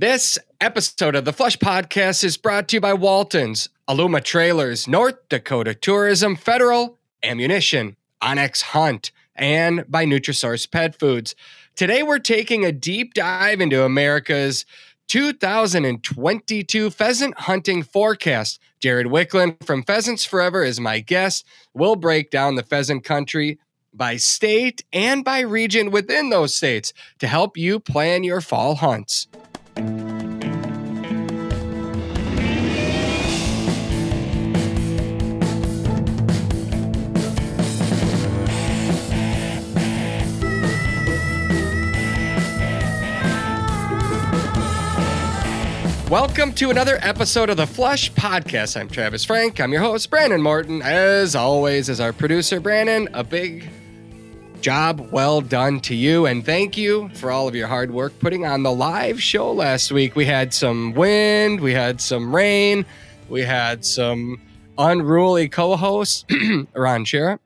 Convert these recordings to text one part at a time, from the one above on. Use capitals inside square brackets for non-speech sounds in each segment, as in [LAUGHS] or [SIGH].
This episode of the Flush Podcast is brought to you by Waltons, Aluma Trailers, North Dakota Tourism, Federal Ammunition, onX Hunt, and by Nutrisource Pet Foods. Today, we're taking a deep dive into America's 2022 pheasant hunting forecast. Jared Wiklund from Pheasants Forever is my guest. We'll break down the pheasant country by state and by region within those states to help you plan your fall hunts. Welcome to another episode of the Flush Podcast. I'm Travis Frank. I'm your host, Brandon Morton. As always, as our producer, Brandon, a big job well done to you. And thank you for all of your hard work putting on the live show last week. We had some wind, we had some rain, we had some unruly co hosts, [CLEARS THROAT] Ron Shera.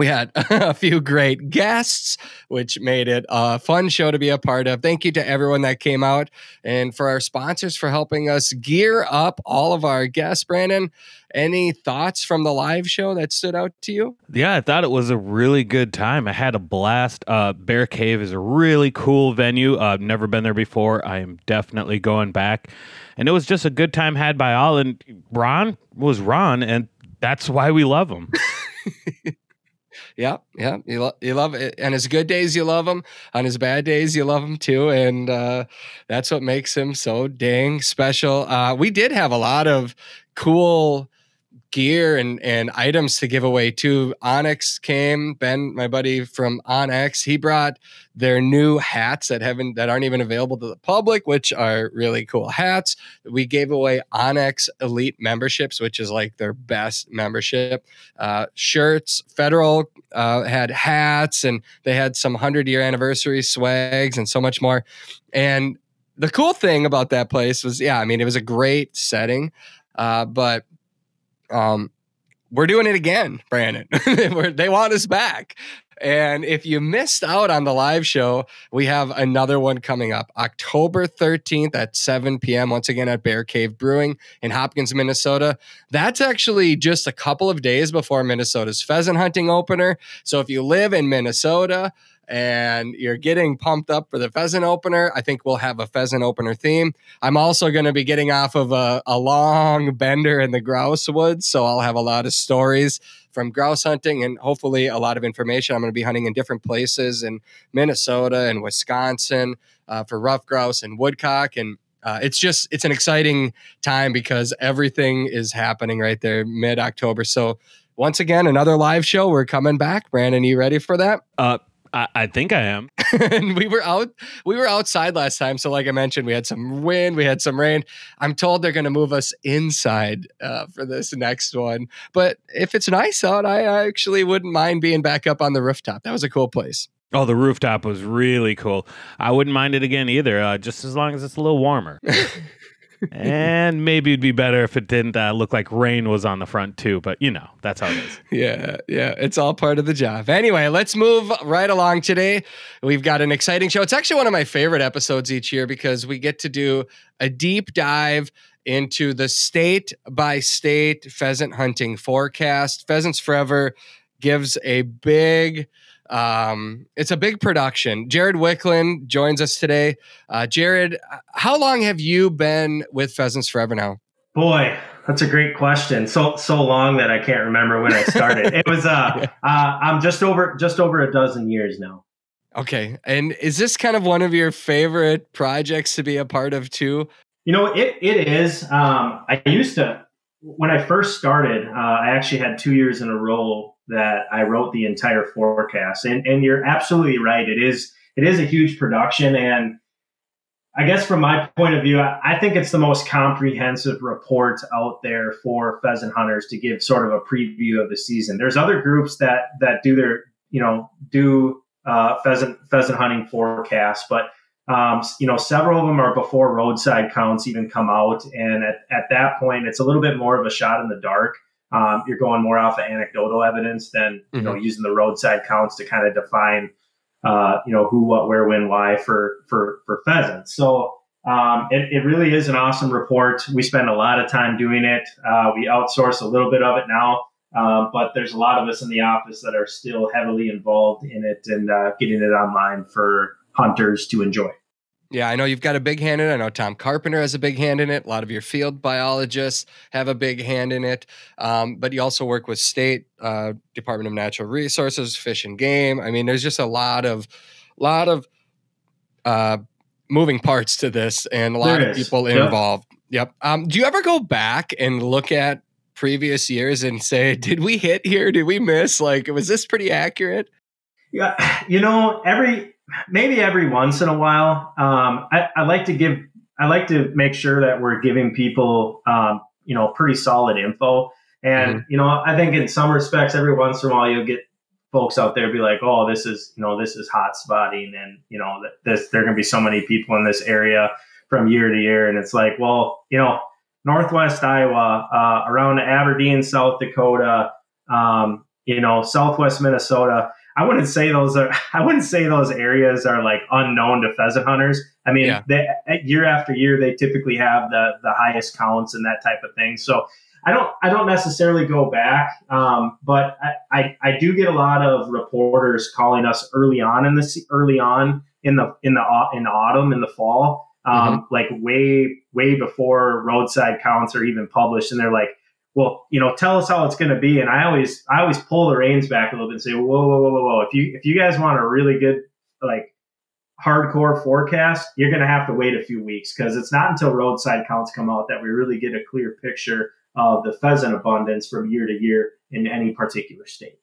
We had [LAUGHS] a few great guests, which made it a fun show to be a part of. Thank you to everyone that came out and for our sponsors for helping us gear up all of our guests. Brandon, any thoughts from the live show that stood out to you? Yeah, I thought it was a really good time. I had a blast. Uh, Bear Cave is a really cool venue. Uh, I've never been there before. I am definitely going back. And it was just a good time had by all. And Ron was Ron, and that's why we love him. [LAUGHS] Yeah, yeah, you, lo- you love it. And his good days, you love him. On his bad days, you love him too. And uh, that's what makes him so dang special. Uh, we did have a lot of cool gear and and items to give away too. onX came, Ben, my buddy from onX, he brought their new hats that haven't that aren't even available to the public, which are really cool hats. We gave away onX Elite memberships, which is like their best membership. Uh, shirts, Federal uh, had hats, and they had some hundred year anniversary swags and so much more. And the cool thing about that place was, yeah, I mean, it was a great setting, uh, but um, we're doing it again, Brandon. [LAUGHS] they want us back. And if you missed out on the live show, we have another one coming up October 13th at 7 p.m. Once again at Bear Cave Brewing in Hopkins, Minnesota. That's actually just a couple of days before Minnesota's pheasant hunting opener. So if you live in Minnesota, and you're getting pumped up for the pheasant opener. I think we'll have a pheasant opener theme. I'm also going to be getting off of a, a long bender in the grouse woods, so I'll have a lot of stories from grouse hunting and hopefully a lot of information. I'm going to be hunting in different places in Minnesota and Wisconsin uh, for ruffed grouse and woodcock and uh, it's just it's an exciting time because everything is happening right there mid October. So once again, another live show. We're coming back. Brandon, you ready for that? Uh, I, I think I am. [LAUGHS] and we were out, we were outside last time. So, like I mentioned, we had some wind, we had some rain. I'm told they're going to move us inside uh, for this next one. But if it's nice out, I, I actually wouldn't mind being back up on the rooftop. That was a cool place. Oh, the rooftop was really cool. I wouldn't mind it again either, uh, just as long as it's a little warmer. [LAUGHS] and maybe it'd be better if it didn't uh, look like rain was on the front too. But you know, that's how it is. [LAUGHS] yeah, yeah, it's all part of the job. Anyway, let's move right along today. We've got an exciting show. It's actually one of my favorite episodes each year because we get to do a deep dive into the state by state pheasant hunting forecast. Pheasants Forever gives a big um, it's a big production. Jared Wiklund joins us today. Uh, Jared, how long have you been with Pheasants Forever now? Boy, that's a great question. So so long that I can't remember when I started. it was uh, [LAUGHS] yeah. uh I'm just over just over a dozen years now. Okay. And is this kind of one of your favorite projects to be a part of too? You know, it it is. Um, I used to when I first started, uh, I actually had two years in a row that I wrote the entire forecast. And and you're absolutely right. It is it is a huge production and I guess from my point of view, I think it's the most comprehensive report out there for pheasant hunters to give sort of a preview of the season. There's other groups that that do their you know do uh, pheasant pheasant hunting forecasts, but um, you know several of them are before roadside counts even come out, and at, at that point, it's a little bit more of a shot in the dark. Um, you're going more off of anecdotal evidence than you mm-hmm. know using the roadside counts to kind of define uh, you know who, what, where, when, why for for for pheasants. So um, it, it, really is an awesome report. We spend a lot of time doing it. Uh, we outsource a little bit of it now, uh, but there's a lot of us in the office that are still heavily involved in it and uh, getting it online for hunters to enjoy. Yeah, I know you've got a big hand in it. I know Tom Carpenter has a big hand in it. A lot of your field biologists have a big hand in it. Um, but you also work with state uh, Department of Natural Resources, Fish and Game. I mean, there's just a lot of, lot of uh, moving parts to this, and a lot there of is. people yep. involved. Yep. Um, do you ever go back and look at previous years and say, did we hit here? Did we miss? Like, was this pretty accurate? Yeah, you know, every maybe every once in a while. Um, I, I, like to give, I like to make sure that we're giving people, um, you know, pretty solid info. And, mm-hmm. you know, I think in some respects, every once in a while, you'll get folks out there be like, oh, this is, you know, this is hot spotting. And, you know, this, there are going to be so many people in this area from year to year. And it's like, well, you know, Northwest Iowa, uh, around Aberdeen, South Dakota, um, you know, Southwest Minnesota I wouldn't say those are. [LAUGHS] I wouldn't say those areas are like unknown to pheasant hunters. I mean, yeah. they, year after year, they typically have the the highest counts and that type of thing. So I don't I don't necessarily go back, um, but I, I, I do get a lot of reporters calling us early on in the early on in the in the in the autumn in the fall, um, mm-hmm. like way way before roadside counts are even published, and they're like, well, you know, tell us how it's going to be. And I always, I always pull the reins back a little bit and say, whoa, whoa, whoa, whoa, whoa. If you, if you guys want a really good, like hardcore forecast, you're going to have to wait a few weeks because it's not until roadside counts come out that we really get a clear picture of the pheasant abundance from year to year in any particular state.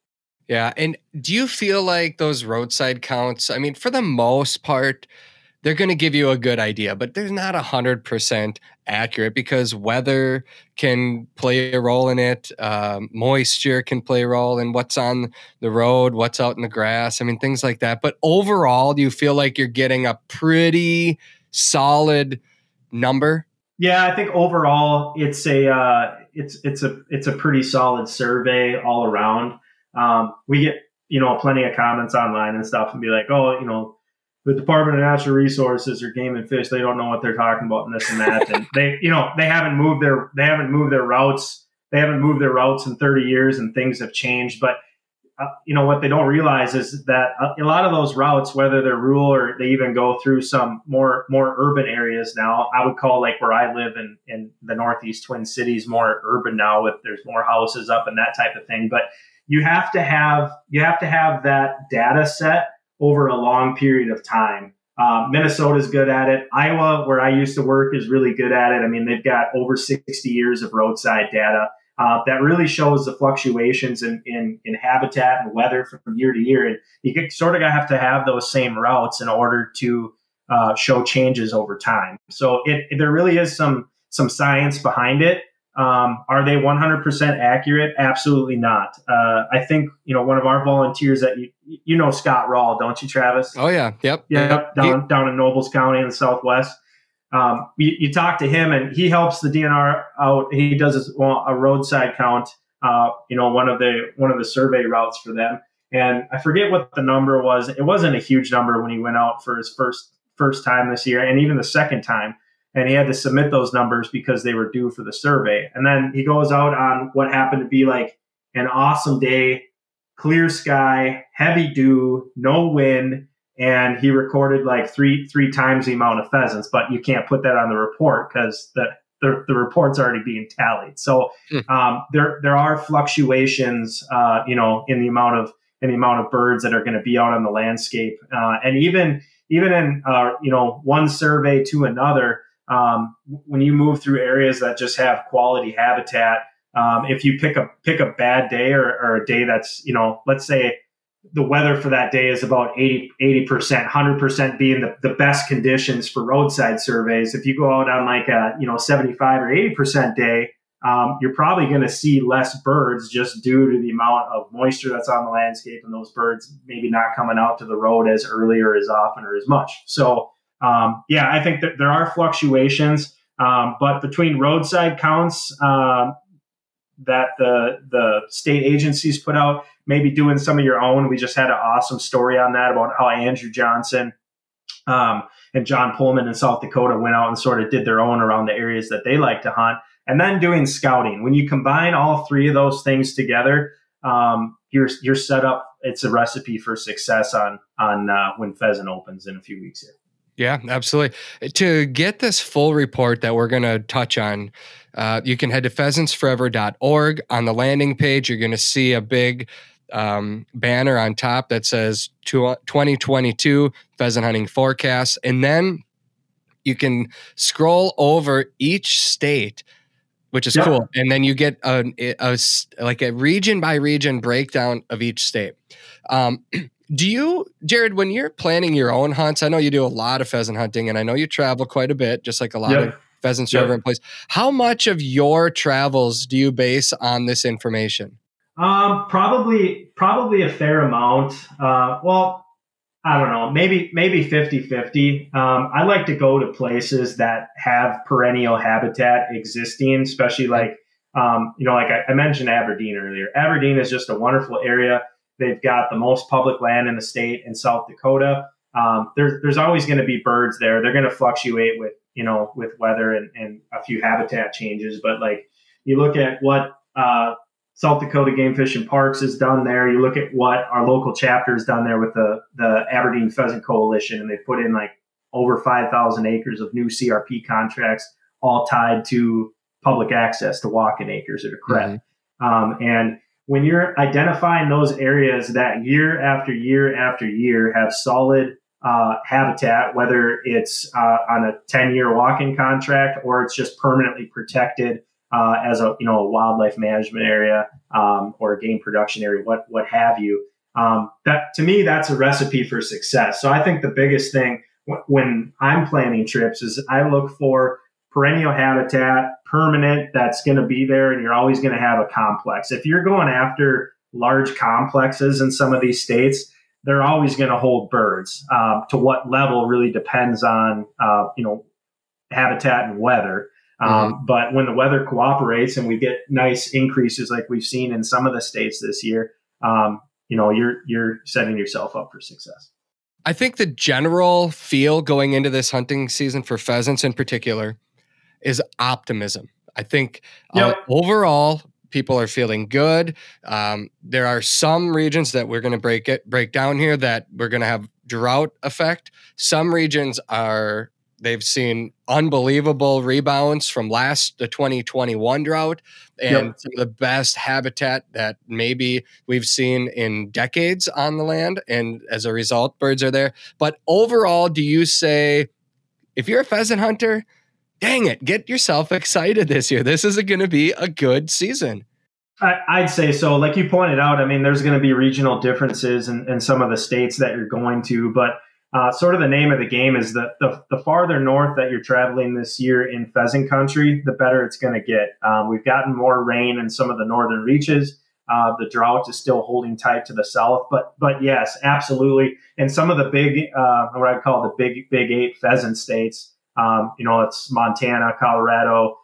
Yeah. And do you feel like those roadside counts, I mean, for the most part, they're going to give you a good idea, but they're not 100% accurate because weather can play a role in it. Um, moisture can play a role in what's on the road, what's out in the grass. I mean, things like that. But overall, do you feel like you're getting a pretty solid number? Yeah, I think overall it's a uh, it's it's a it's a pretty solid survey all around. Um, we get you know plenty of comments online and stuff, and be like, oh, you know, the Department of Natural Resources or Game and Fish, they don't know what they're talking about and this and that. and they, you know, they haven't moved their they haven't moved their routes. They haven't moved their routes in 30 years, and things have changed. But uh, you know what they don't realize is that a lot of those routes, whether they're rural or they even go through some more more urban areas now, I would call like where I live in in the Northeast Twin Cities more urban now. With there's more houses up and that type of thing, but you have to have you have to have that data set over a long period of time. Um, Minnesota's good at it. Iowa, where I used to work, is really good at it. I mean, they've got over 60 years of roadside data uh, that really shows the fluctuations in, in, in, habitat and weather from year to year. And you sort of have to have those same routes in order to uh, show changes over time. So it, there really is some some science behind it. Um, are they 100% accurate? Absolutely not. Uh, I think you know one of our volunteers that you you know Scott Rawl, don't you, Travis? Oh yeah, yep, yep. Down down in Nobles County in the Southwest. Um, you, you, talk to him, and he helps the DNR out. He does a, well, a roadside count. Uh, you know, one of the one of the survey routes for them, and I forget what the number was. It wasn't a huge number when he went out for his first first time this year, and even the second time and he had to submit those numbers because they were due for the survey. And then he goes out on what happened to be like an awesome day, clear sky, heavy dew, no wind, and he recorded like three three times the amount of pheasants. But you can't put that on the report because the, the the, report's already being tallied. So hmm. um, there there are fluctuations, uh, you know, in the amount of in the amount of birds that are going to be out on the landscape, uh, and even even in uh, you know one survey to another um, when you move through areas that just have quality habitat, um, if you pick a pick a bad day or, or, a day that's you know let's say the weather for that day is about 80 percent, hundred percent being the, the best conditions for roadside surveys. If you go out on like a you know seventy five or eighty percent day, um, you're probably going to see less birds just due to the amount of moisture that's on the landscape and those birds maybe not coming out to the road as early or as often or as much. So um, yeah, I think that there are fluctuations, um, but between roadside counts uh, that the the state agencies put out, maybe doing some of your own. We just had an awesome story on that about how Andrew Johnson um, and John Pullman in South Dakota went out and sort of did their own around the areas that they like to hunt. And then doing scouting. When you combine all three of those things together, um, you're you're set up. It's a recipe for success on on uh, when pheasant opens in a few weeks here. Yeah, absolutely. To get this full report that we're going to touch on, uh, you can head to pheasantsforever.org. On the landing page, you're going to see a big um, banner on top that says 2022 pheasant hunting forecast. And then you can scroll over each state which is cool. And then you get a, a, like a region by region breakdown of each state. Um, [CLEARS THROAT] do you, Jared, when you're planning your own hunts? I know you do a lot of pheasant hunting, and I know you travel quite a bit, just like a lot yep. of pheasants yep. in place. How much of your travels do you base on this information? Um, probably, probably a fair amount. Uh, well, I don't know, maybe maybe 50-50. Um, I like to go to places that have perennial habitat existing, especially like um, you know, like I, I, mentioned Aberdeen earlier. Aberdeen is just a wonderful area. They've got the most public land in the state in South Dakota. Um, there's there's always going to be birds there. They're going to fluctuate with you know with weather and, and a few habitat changes. But like you look at what uh, South Dakota Game Fish and Parks has done there. You look at what our local chapter has done there with the, the Aberdeen Pheasant Coalition, and they put in like over 5,000 acres of new CRP contracts, all tied to public access to walking acres at a credit. Mm-hmm. Um, and when you're identifying those areas that year after year after year have solid uh, habitat, whether it's uh, on a 10 year walking contract or it's just permanently protected uh, as a you know a wildlife management area um, or a game production area, what what have you. Um, that to me, that's a recipe for success. So I think the biggest thing w- when I'm planning trips is I look for perennial habitat, permanent, that's going to be there, and you're always going to have a complex. If you're going after large complexes in some of these states, they're always going to hold birds. Um, to what level really depends on uh, you know habitat and weather. Um, mm-hmm. But when the weather cooperates and we get nice increases like we've seen in some of the states this year, um, you know, you're you're setting yourself up for success. I think the general feel going into this hunting season for pheasants in particular is optimism. I think uh, yep. uh, overall people are feeling good. Um, there are some regions that we're going to break it break down here that we're going to have drought effect. Some regions are They've seen unbelievable rebounds from last the 2021 drought and yep. some of the best habitat that maybe we've seen in decades on the land. And as a result, birds are there. But overall, do you say if you're a pheasant hunter, dang it, get yourself excited this year. This is going to be a good season. I, would say so. Like you pointed out, I mean, there's going to be regional differences in, in some of the states that you're going to, but uh, sort of the name of the game is that the, the farther north that you're traveling this year in pheasant country, the better it's going to get. Um, we've gotten more rain in some of the northern reaches. Uh, the drought is still holding tight to the south, but but yes, absolutely. And some of the big, uh, what I call the big big eight pheasant states, um, you know, it's Montana, Colorado,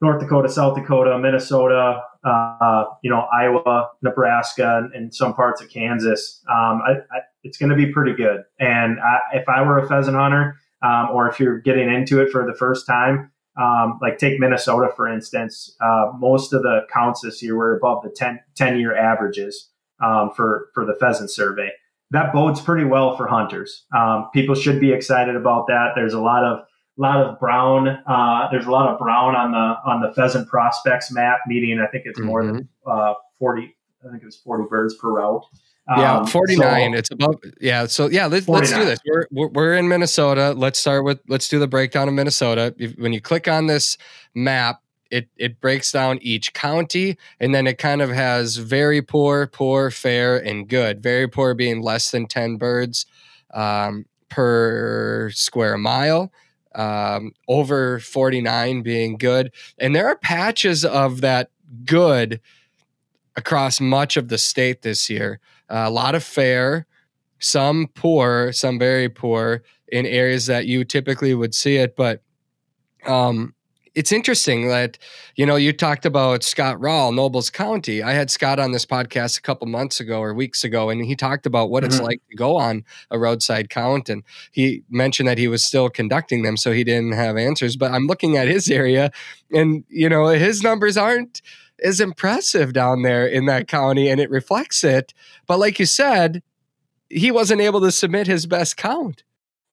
North Dakota, South Dakota, Minnesota, uh, you know, Iowa, Nebraska, and, and, some parts of Kansas. Um, I, I, it's going to be pretty good. And I, if I were a pheasant hunter, um, or if you're getting into it for the first time, um, like take Minnesota for instance, uh, most of the counts this year were above the 10, 10 year averages um, for for the pheasant survey. That bodes pretty well for hunters. Um, people should be excited about that. There's a lot of lot of brown. Uh, there's a lot of brown on the on the pheasant prospects map. Meaning, I think it's more mm-hmm. than uh, forty. I think it was forty birds per route. Yeah, um, 49. So, it's above. Yeah. So yeah, let's, let's do this. We're, we're, we're in Minnesota. Let's start with, let's do the breakdown of Minnesota. If, when you click on this map, it, it breaks down each county and then it kind of has very poor, poor, fair, and good. Very poor being less than 10 birds um, per square mile. Um, over 49 being good. And there are patches of that good across much of the state this year. Uh, a lot of fair, some poor, some very poor in areas that you typically would see it. But um, it's interesting that you know you talked about Scott Rawl, Nobles County. I had Scott on this podcast a couple months ago or weeks ago, and he talked about what mm-hmm. it's like to go on a roadside count, and he mentioned that he was still conducting them, so he didn't have answers. But I'm looking at his area, and you know his numbers aren't as impressive down there in that county, and it reflects it. But like you said, he wasn't able to submit his best count.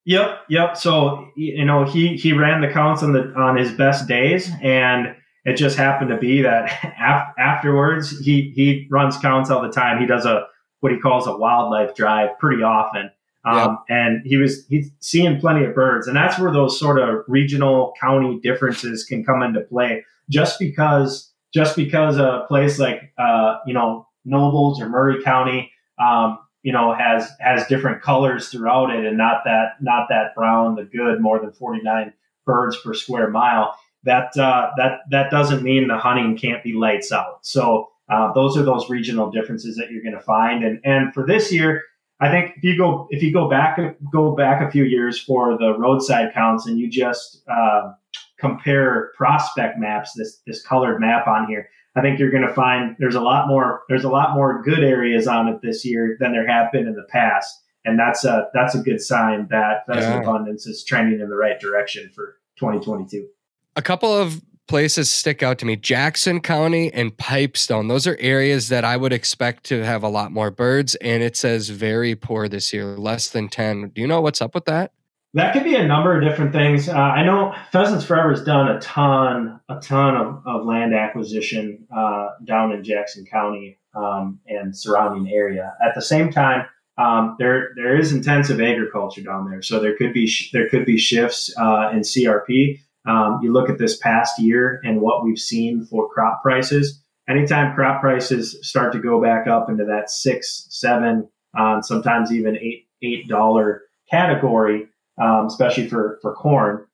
Yep, yep. So you know he he ran the counts on the on his best days, and it just happened to be that [LAUGHS] af- afterwards he he runs counts all the time. He does a what he calls a wildlife drive pretty often, um, and he was he's seeing plenty of birds, and that's where those sort of regional county differences can come into play. Just because just because a place like uh, you know Nobles or Murray County um, you know has has different colors throughout it and not that not that brown the good more than 49 birds per square mile that uh, that that doesn't mean the hunting can't be lights out. So uh, those are those regional differences that you're going to find. And and for this year I think if you go if you go back go back a few years for the roadside counts and you just uh, compare prospect maps this this colored map on here I think you're going to find there's a lot more there's a lot more good areas on it this year than there have been in the past, and that's a that's a good sign that pheasant yeah. abundance is trending in the right direction for 2022. A couple of places stick out to me: Jackson County and Pipestone. Those are areas that I would expect to have a lot more birds, and it says very poor this year, less than ten. Do you know what's up with that? That could be a number of different things. Uh, I know Pheasants Forever has done a ton, a ton of, of land acquisition uh, down in Jackson County um, and surrounding area. At the same time, um, there there is intensive agriculture down there, so there could be sh- there could be shifts uh, in CRP. Um, you look at this past year and what we've seen for crop prices. Anytime crop prices start to go back up into that six, seven, uh, sometimes even eight eight dollar category, um, especially for for corn.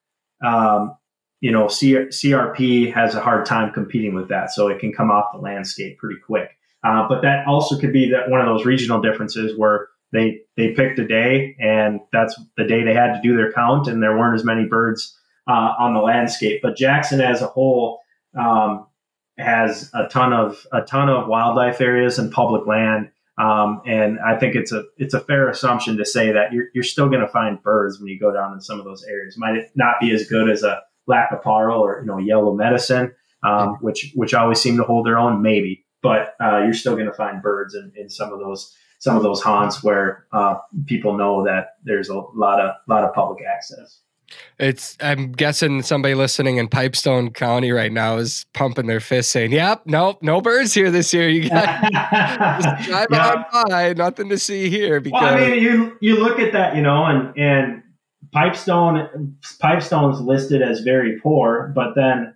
Um, you know, C- CRP has a hard time competing with that, so it can come off the landscape pretty quick. Uh, but that also could be that one of those regional differences where they they picked a day and that's the day they had to do their count, and there weren't as many birds uh, on the landscape. But Jackson as a whole um, has a ton of a ton of wildlife areas and public land um, and I think it's a it's a fair assumption to say that you're, you're still going to find birds when you go down in some of those areas. Might it not be as good as a Lac qui Parle or you know yellow medicine, um, which which always seem to hold their own, maybe. But uh, you're still going to find birds in, in some of those some of those haunts where uh, people know that there's a lot of lot of public access. It's I'm guessing somebody listening in Pipestone County right now is pumping their fist saying, Yep, nope, no birds here this year. You got [LAUGHS] drive on by, nothing to see here. Because well, I mean you you look at that, you know, and and Pipestone Pipestone's listed as very poor, but then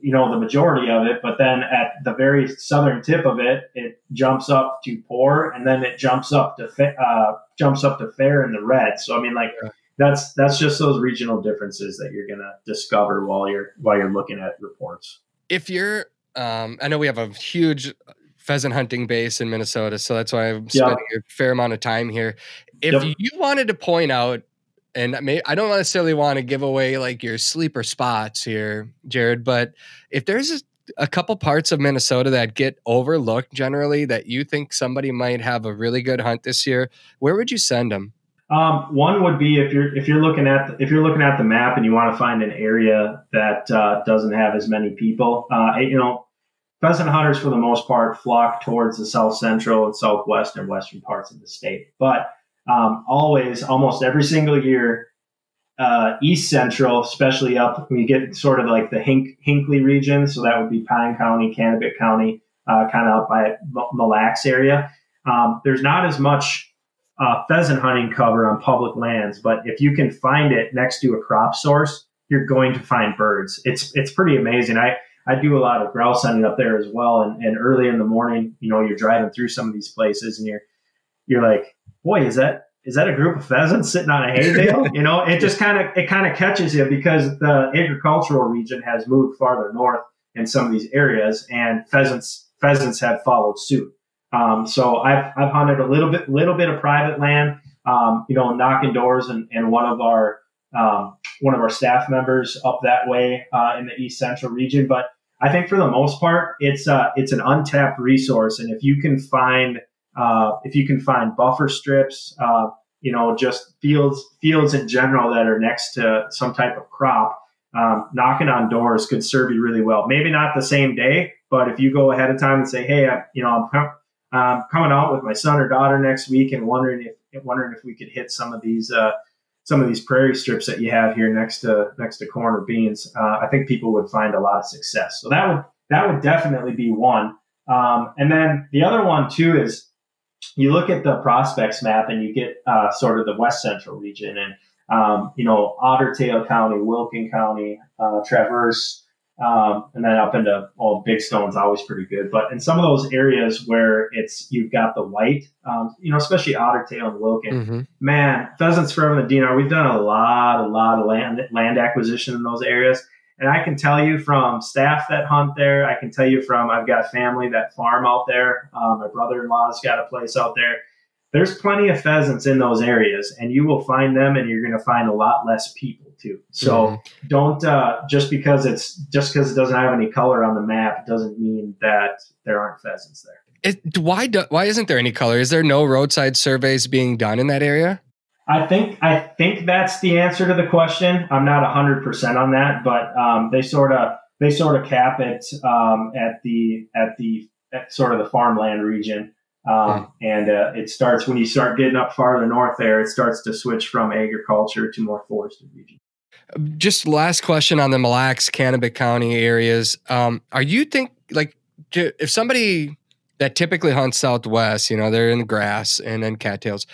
you know the majority of it, but then at the very southern tip of it, it jumps up to poor, and then it jumps up to uh, jumps up to fair in the red. So I mean, like yeah that's that's just those regional differences that you're gonna discover while you're while you're looking at reports. If you're, um, I know we have a huge pheasant hunting base in Minnesota, so that's why I'm spending a fair amount of time here. If yep. you wanted to point out, and may, I don't necessarily want to give away like your sleeper spots here, Jared, but if there's a, a couple parts of Minnesota that get overlooked generally that you think somebody might have a really good hunt this year, where would you send them? Um, one would be if you're if you're looking at the, if you're looking at the map and you want to find an area that uh, doesn't have as many people. Uh, you know, pheasant hunters for the most part flock towards the south central and southwest and western parts of the state. But um, always, almost every single year, uh, east central, especially up when you get sort of like the Hink, Hinckley region, so that would be Pine County, Kanabec County, uh, kind of up by Mille Lacs area. Um, there's not as much uh, pheasant hunting cover on public lands, but if you can find it next to a crop source, you're going to find birds. It's it's pretty amazing. I I do a lot of grouse hunting up there as well, and, and early in the morning, you know, you're driving through some of these places, and you're you're like, boy, is that is that a group of pheasants sitting on a hay [LAUGHS] bale? you know, it just kind of it kind of catches you because the agricultural region has moved farther north in some of these areas, and pheasants pheasants have followed suit. Um, so I've, I've hunted a little bit, little bit of private land, um, you know, knocking doors and, and one of our, um, one of our staff members up that way uh, in the East Central region. But I think for the most part, it's uh, it's an untapped resource, and if you can find uh, if you can find buffer strips, uh, you know, just fields fields in general that are next to some type of crop, um, knocking on doors could serve you really well. Maybe not the same day, but if you go ahead of time and say, "Hey, I, you know, I'm um, coming out with my son or daughter next week and wondering if wondering if we could hit some of these uh, some of these prairie strips that you have here next to next to corn or beans, uh, I think people would find a lot of success. So that would that would definitely be one. Um, and then the other one too is you look at the prospects map and you get uh, sort of the west central region and um, you know Otter Tail County, Wilkin County, uh, Traverse, um, and then up into all well, Big Stone's always pretty good. But in some of those areas where it's you've got the white, um, you know, especially Otter Tail and Wilkin, mm-hmm. man, pheasants forever in the DNR. We've done a lot, a lot of land land acquisition in those areas. And I can tell you from staff that hunt there, I can tell you from I've got family that farm out there. Um, my brother in law's got a place out there. There's plenty of pheasants in those areas, and you will find them, and you're going to find a lot less people too. So mm-hmm. don't uh, just because it's just because it doesn't have any color on the map doesn't mean that there aren't pheasants there. It, why do, why isn't there any color? Is there no roadside surveys being done in that area? I think I think that's the answer to the question. I'm not hundred percent on that, but um, they sort of they sort of cap it um, at the at the at sort of the farmland region, um, hmm. and uh, it starts when you start getting up farther north. There, it starts to switch from agriculture to more forested region. Just last question on the Mille Lacs, Kanabec County areas. Um, are you think like if somebody that typically hunts Southwest, you know, they're in the grass and then cattails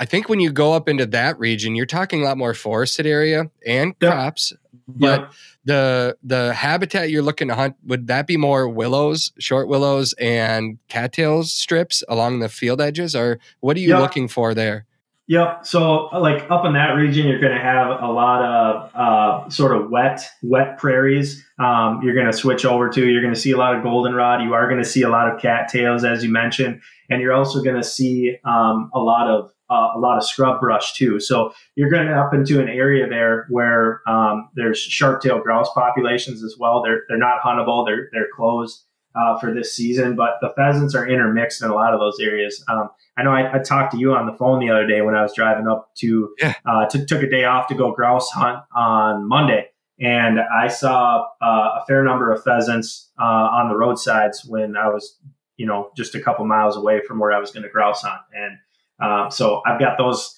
I think when you go up into that region, you're talking a lot more forested area and crops. But the the habitat you're looking to hunt would that be more willows, short willows, and cattails strips along the field edges, or what are you looking for there? Yep. So, like up in that region, you're going to have a lot of uh, sort of wet, wet prairies. Um, you're going to switch over to. You're going to see a lot of goldenrod. You are going to see a lot of cattails, as you mentioned, and you're also going to see um, a lot of uh, a lot of scrub brush too. So you're going up into an area there where um, there's sharp-tailed grouse populations as well. They're they're not huntable. They're they're closed uh, for this season, but the pheasants are intermixed in a lot of those areas. Um, I know I, I, talked to you on the phone the other day when I was driving up to, yeah. uh, to took a day off to go grouse hunt on Monday, and I saw uh, a fair number of pheasants uh, on the roadsides when I was you know just a couple miles away from where I was going to grouse hunt and um, so I've got those,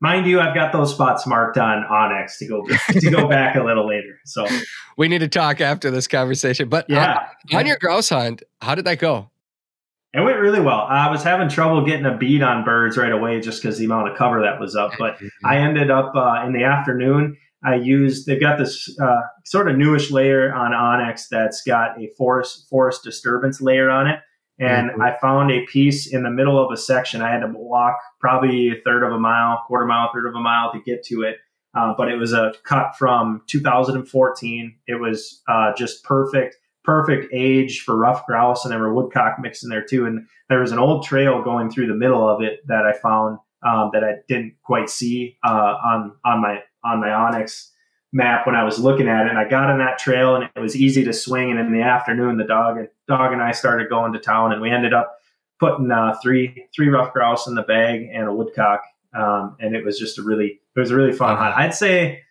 mind you, I've got those spots marked on onX to go [LAUGHS] to go back a little later. So we need to talk after this conversation. But uh, yeah, on, on your grouse hunt, how did that go? It went really well. I was having trouble getting a bead on birds right away just because the amount of cover that was up. But. [LAUGHS] I ended up uh, in the afternoon. I used they've got this uh, sort of newish layer on onX that's got a forest forest disturbance layer on it and mm-hmm. I found a piece in the middle of a section. I had to walk probably a third of a mile, quarter mile, third of a mile to get to it. Uh, but it was a cut from 2014. It was uh, just perfect, perfect age for ruffed grouse, and there were woodcock mixed in there too. And there was an old trail going through the middle of it that I found um, that I didn't quite see uh, on on my on my onX map when I was looking at it. And I got on that trail and it was easy to swing. And in the afternoon, the dog and dog and I started going to town and we ended up putting uh, three three ruffed grouse in the bag and a woodcock. Um, and it was just a really it was a really fun hunt. I'd say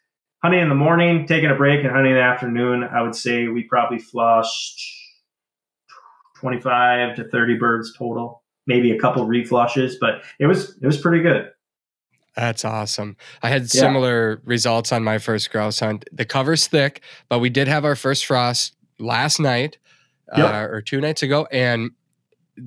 hunting in the morning, taking a break, and hunting in the afternoon. I would say we probably flushed twenty five to thirty birds total. Maybe a couple reflushes, but it was it was pretty good. That's awesome. I had similar yeah. results on my first grouse hunt. The cover's thick, but we did have our first frost last night yep. uh, or two nights ago, and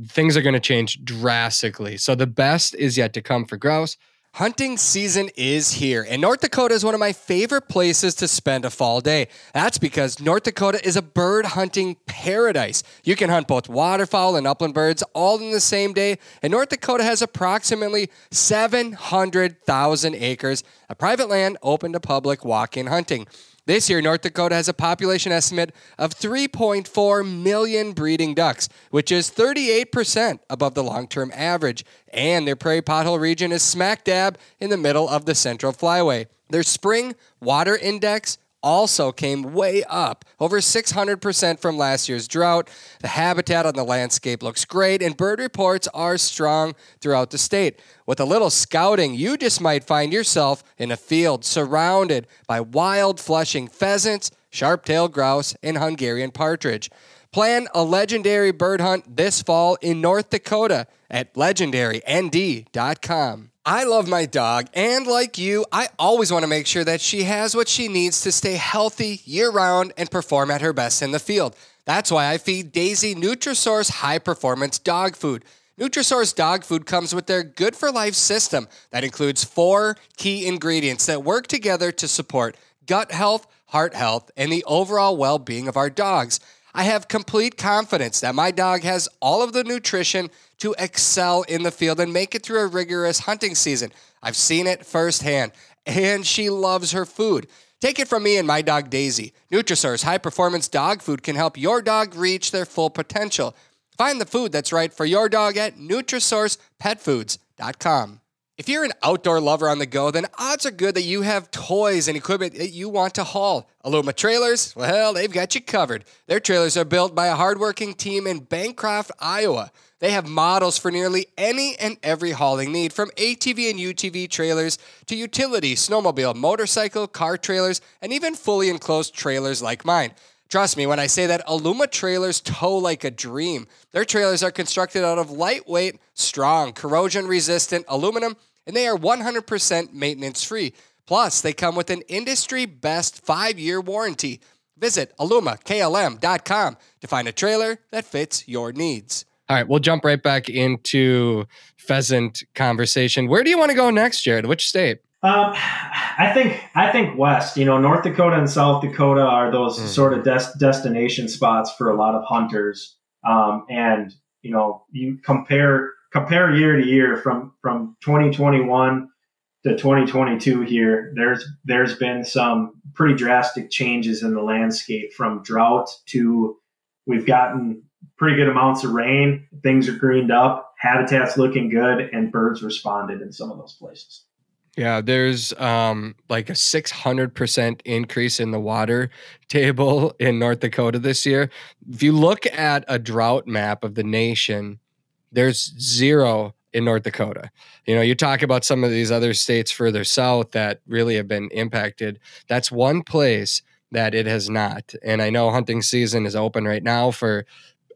things are going to change drastically. So the best is yet to come for grouse. Hunting season is here, and North Dakota is one of my favorite places to spend a fall day. That's because North Dakota is a bird hunting paradise. You can hunt both waterfowl and upland birds all in the same day, and North Dakota has approximately 700,000 acres of private land open to public walk in hunting. This year, North Dakota has a population estimate of 3.4 million breeding ducks, which is 38% above the long term average. And their prairie pothole region is smack dab in the middle of the Central Flyway. Their spring water index also came way up, over 600% from last year's drought. The habitat on the landscape looks great, and bird reports are strong throughout the state. With a little scouting, you just might find yourself in a field surrounded by wild flushing pheasants, sharp tailed grouse, and Hungarian partridge. Plan a legendary bird hunt this fall in North Dakota at legendarynd.com. I love my dog, and like you, I always want to make sure that she has what she needs to stay healthy year round and perform at her best in the field. That's why I feed Daisy Nutrisource high performance dog food. Nutrisource dog food comes with their Good for Life system that includes four key ingredients that work together to support gut health, heart health, and the overall well being of our dogs. I have complete confidence that my dog has all of the nutrition to excel in the field and make it through a rigorous hunting season. I've seen it firsthand, and she loves her food. Take it from me and my dog Daisy. Nutrisource high performance dog food can help your dog reach their full potential. Find the food that's right for your dog at NutrisourcePetFoods.com. If you're an outdoor lover on the go, then odds are good that you have toys and equipment that you want to haul. Aluma Trailers, well, they've got you covered. Their trailers are built by a hardworking team in Bancroft, Iowa. They have models for nearly any and every hauling need, from ATV and UTV trailers to utility, snowmobile, motorcycle, car trailers, and even fully enclosed trailers like mine. Trust me when I say that Aluma trailers tow like a dream. Their trailers are constructed out of lightweight, strong, corrosion resistant aluminum, and they are 100% maintenance free. Plus, they come with an industry best five year warranty. Visit alumaklm.com to find a trailer that fits your needs. All right, we'll jump right back into pheasant conversation. Where do you want to go next, Jared? Which state? Um, I think I think West. You know, North Dakota and South Dakota are those mm. sort of des- destination spots for a lot of hunters. Um, and you know, you compare compare year to year from from 2021 to 2022 here. There's there's been some pretty drastic changes in the landscape from drought to we've gotten pretty good amounts of rain. Things are greened up, habitat's looking good, and birds responded in some of those places. Yeah, there's um, like a 600% increase in the water [LAUGHS] table in North Dakota this year. If you look at a drought map of the nation, there's zero in North Dakota. You know, you talk about some of these other states further south that really have been impacted. That's one place that it has not. And I know hunting season is open right now for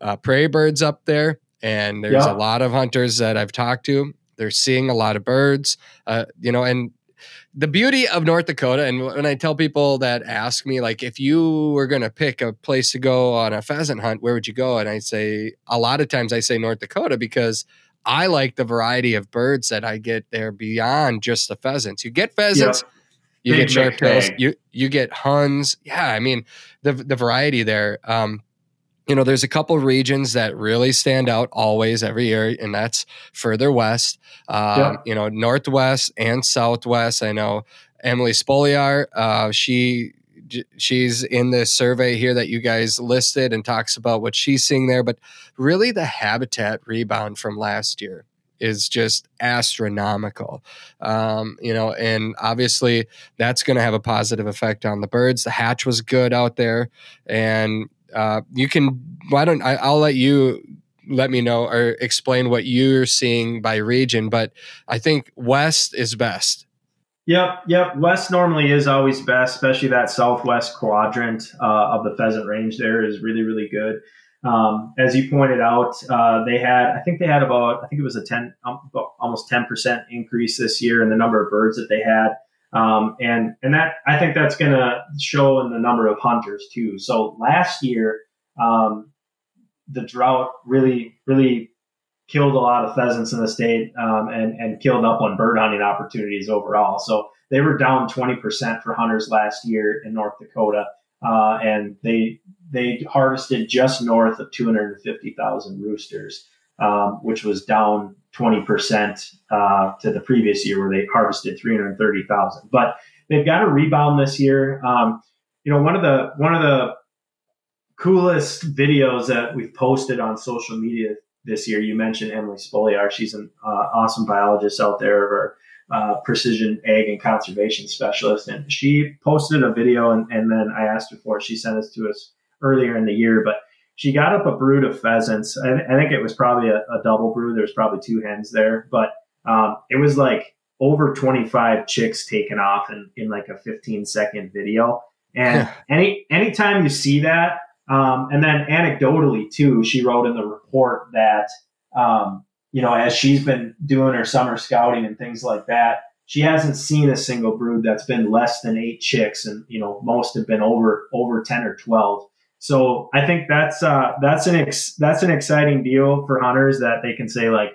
uh, prairie birds up there. And there's yeah. a lot of hunters that I've talked to they're seeing a lot of birds, uh, you know, and the beauty of North Dakota, and when I tell people that ask me, like, if you were going to pick a place to go on a pheasant hunt, where would you go? And I say, a lot of times I say North Dakota because I like the variety of birds that I get there beyond just the pheasants. You get pheasants, yep. you Big get sharp tails, you you get huns. Yeah, I mean the the variety there. Um, you know, there's a couple regions that really stand out always every year, and that's further west. Um, yeah. You know, northwest and southwest. I know Emily Spoliar. Uh, she she's in this survey here that you guys listed and talks about what she's seeing there. But really, the habitat rebound from last year is just astronomical. Um, you know, and obviously that's going to have a positive effect on the birds. The hatch was good out there, and uh, you can. Why don't I, I'll let you let me know or explain what you're seeing by region. But I think West is best. Yep, yep. West normally is always best, especially that southwest quadrant uh, of the pheasant range. There is really, really good. Um, as you pointed out, uh, they had, I think they had about, I think it was a 10, um, almost 10% increase this year in the number of birds that they had. Um, and and that I think that's going to show in the number of hunters too. So last year, um, the drought really really killed a lot of pheasants in the state um, and and killed up on bird hunting opportunities overall. So they were down 20% for hunters last year in North Dakota, uh, and they they harvested just north of 250,000 roosters, um, which was down 20% uh, to the previous year where they harvested 330,000. But they've got a rebound this year. Um, you know, one of the one of the coolest videos that we've posted on social media this year. You mentioned Emily Spoliar. She's an uh, awesome biologist out there, or uh, precision ag and conservation specialist, and she posted a video, and, and then I asked her for it. She sent it to us earlier in the year, but she got up a brood of pheasants. I, I think it was probably a, a, double brood. There's probably two hens there, but um, it was like over 25 chicks taken off in, in like a 15 second video. And any anytime you see that, um, and then anecdotally too, she wrote in the report that um, you know as she's been doing her summer scouting and things like that, she hasn't seen a single brood that's been less than eight chicks, and you know most have been over over ten or twelve. So I think that's uh, that's an ex- that's an exciting deal for hunters that they can say like,